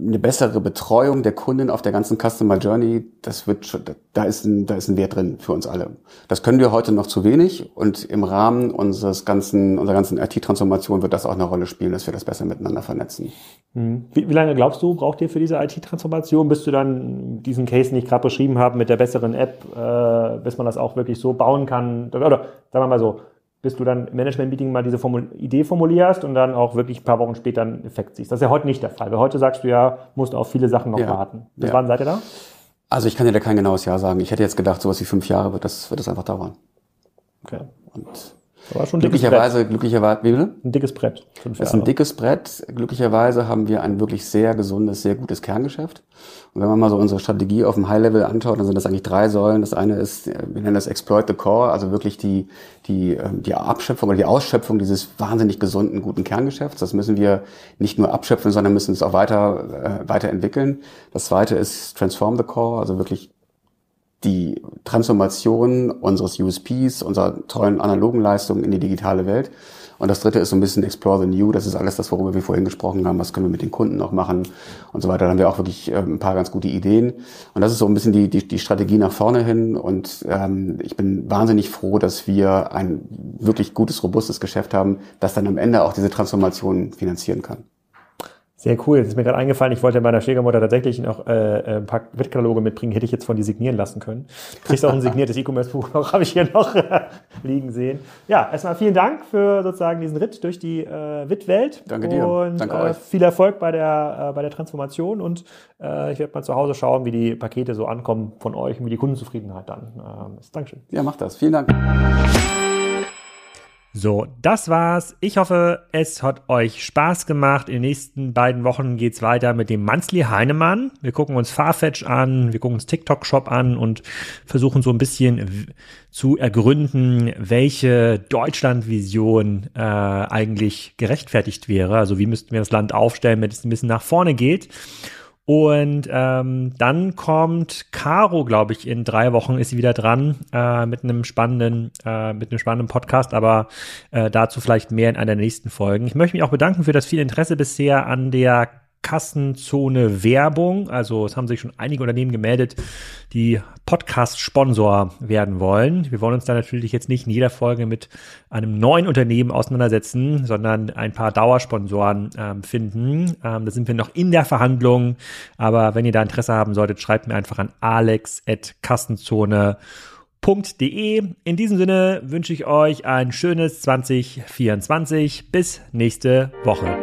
eine bessere Betreuung der Kunden auf der ganzen Customer Journey, das wird schon, da ist ein, da ist ein Wert drin für uns alle. Das können wir heute noch zu wenig und im Rahmen unseres ganzen, unserer ganzen IT-Transformation wird das auch eine Rolle spielen, dass wir das besser miteinander vernetzen.
Hm. Wie, wie lange glaubst du, braucht ihr für diese IT-Transformation, bis du dann diesen Case, den ich gerade beschrieben habe, mit der besseren App, äh, bis man das auch wirklich so bauen kann? Oder sagen wir mal so, bis du dann im Management-Meeting mal diese Formul Idee formulierst und dann auch wirklich ein paar Wochen später einen Effekt siehst. Das ist ja heute nicht der Fall, weil heute sagst du ja, musst auf viele Sachen noch ja. warten. Bis ja. wann seid ihr da?
Also ich kann dir da kein genaues Jahr sagen. Ich hätte jetzt gedacht, sowas wie fünf Jahre wird das, wird das einfach dauern.
Okay.
Und war schon glücklicherweise, glücklicherweise, wie bitte?
Ein dickes Brett.
Fünf das ist ein dickes Brett. Glücklicherweise haben wir ein wirklich sehr gesundes, sehr gutes Kerngeschäft. Und wenn man mal so unsere Strategie auf dem High-Level anschaut, dann sind das eigentlich drei Säulen. Das eine ist, wir nennen das Exploit the Core, also wirklich die, die, ähm, die Abschöpfung oder die Ausschöpfung dieses wahnsinnig gesunden, guten Kerngeschäfts. Das müssen wir nicht nur abschöpfen, sondern müssen es auch weiter, äh, weiterentwickeln. Das zweite ist Transform the Core, also wirklich die Transformation unseres USPs, unserer tollen analogen Leistungen in die digitale Welt. Und das dritte ist so ein bisschen Explore the New. Das ist alles das, worüber wir vorhin gesprochen haben. Was können wir mit den Kunden noch machen und so weiter. Da haben wir auch wirklich ähm, ein paar ganz gute Ideen. Und das ist so ein bisschen die, die, die Strategie nach vorne hin. Und ähm, ich bin wahnsinnig froh, dass wir ein wirklich gutes, robustes Geschäft haben, das dann am Ende auch diese Transformation finanzieren kann.
Sehr cool. Das ist mir gerade eingefallen, ich wollte meiner Schwiegermutter tatsächlich noch äh, äh ein paar Wettkataloge mitbringen, hätte ich jetzt von die signieren lassen können. Kriegst auch ein signiertes (laughs) E-Commerce-Buch noch, habe ich hier noch äh, liegen sehen. Ja, erstmal vielen Dank für sozusagen diesen Ritt durch die äh, Witt-Welt.
Danke dir.
Und
Danke
äh, euch. viel Erfolg bei der, äh, bei der Transformation und äh, ich werde mal zu Hause schauen, wie die Pakete so ankommen von euch und wie die Kundenzufriedenheit dann äh, ist. Dankeschön.
Ja, mach das. Vielen Dank.
So, das war's. Ich hoffe, es hat euch Spaß gemacht. In den nächsten beiden Wochen geht's weiter mit dem Manzli Heinemann. Wir gucken uns Farfetch an, wir gucken uns TikTok Shop an und versuchen so ein bisschen zu ergründen, welche Deutschlandvision äh, eigentlich gerechtfertigt wäre. Also wie müssten wir das Land aufstellen, wenn es ein bisschen nach vorne geht. Und ähm, dann kommt Caro, glaube ich, in drei Wochen ist sie wieder dran äh, mit einem spannenden, äh, mit einem spannenden Podcast, aber äh, dazu vielleicht mehr in einer der nächsten Folgen. Ich möchte mich auch bedanken für das viele Interesse bisher an der Kassenzone Werbung. Also es haben sich schon einige Unternehmen gemeldet, die Podcast-Sponsor werden wollen. Wir wollen uns da natürlich jetzt nicht in jeder Folge mit einem neuen Unternehmen auseinandersetzen, sondern ein paar Dauersponsoren ähm, finden. Ähm, da sind wir noch in der Verhandlung. Aber wenn ihr da Interesse haben solltet, schreibt mir einfach an alex.kassenzone.de. In diesem Sinne wünsche ich euch ein schönes 2024. Bis nächste Woche.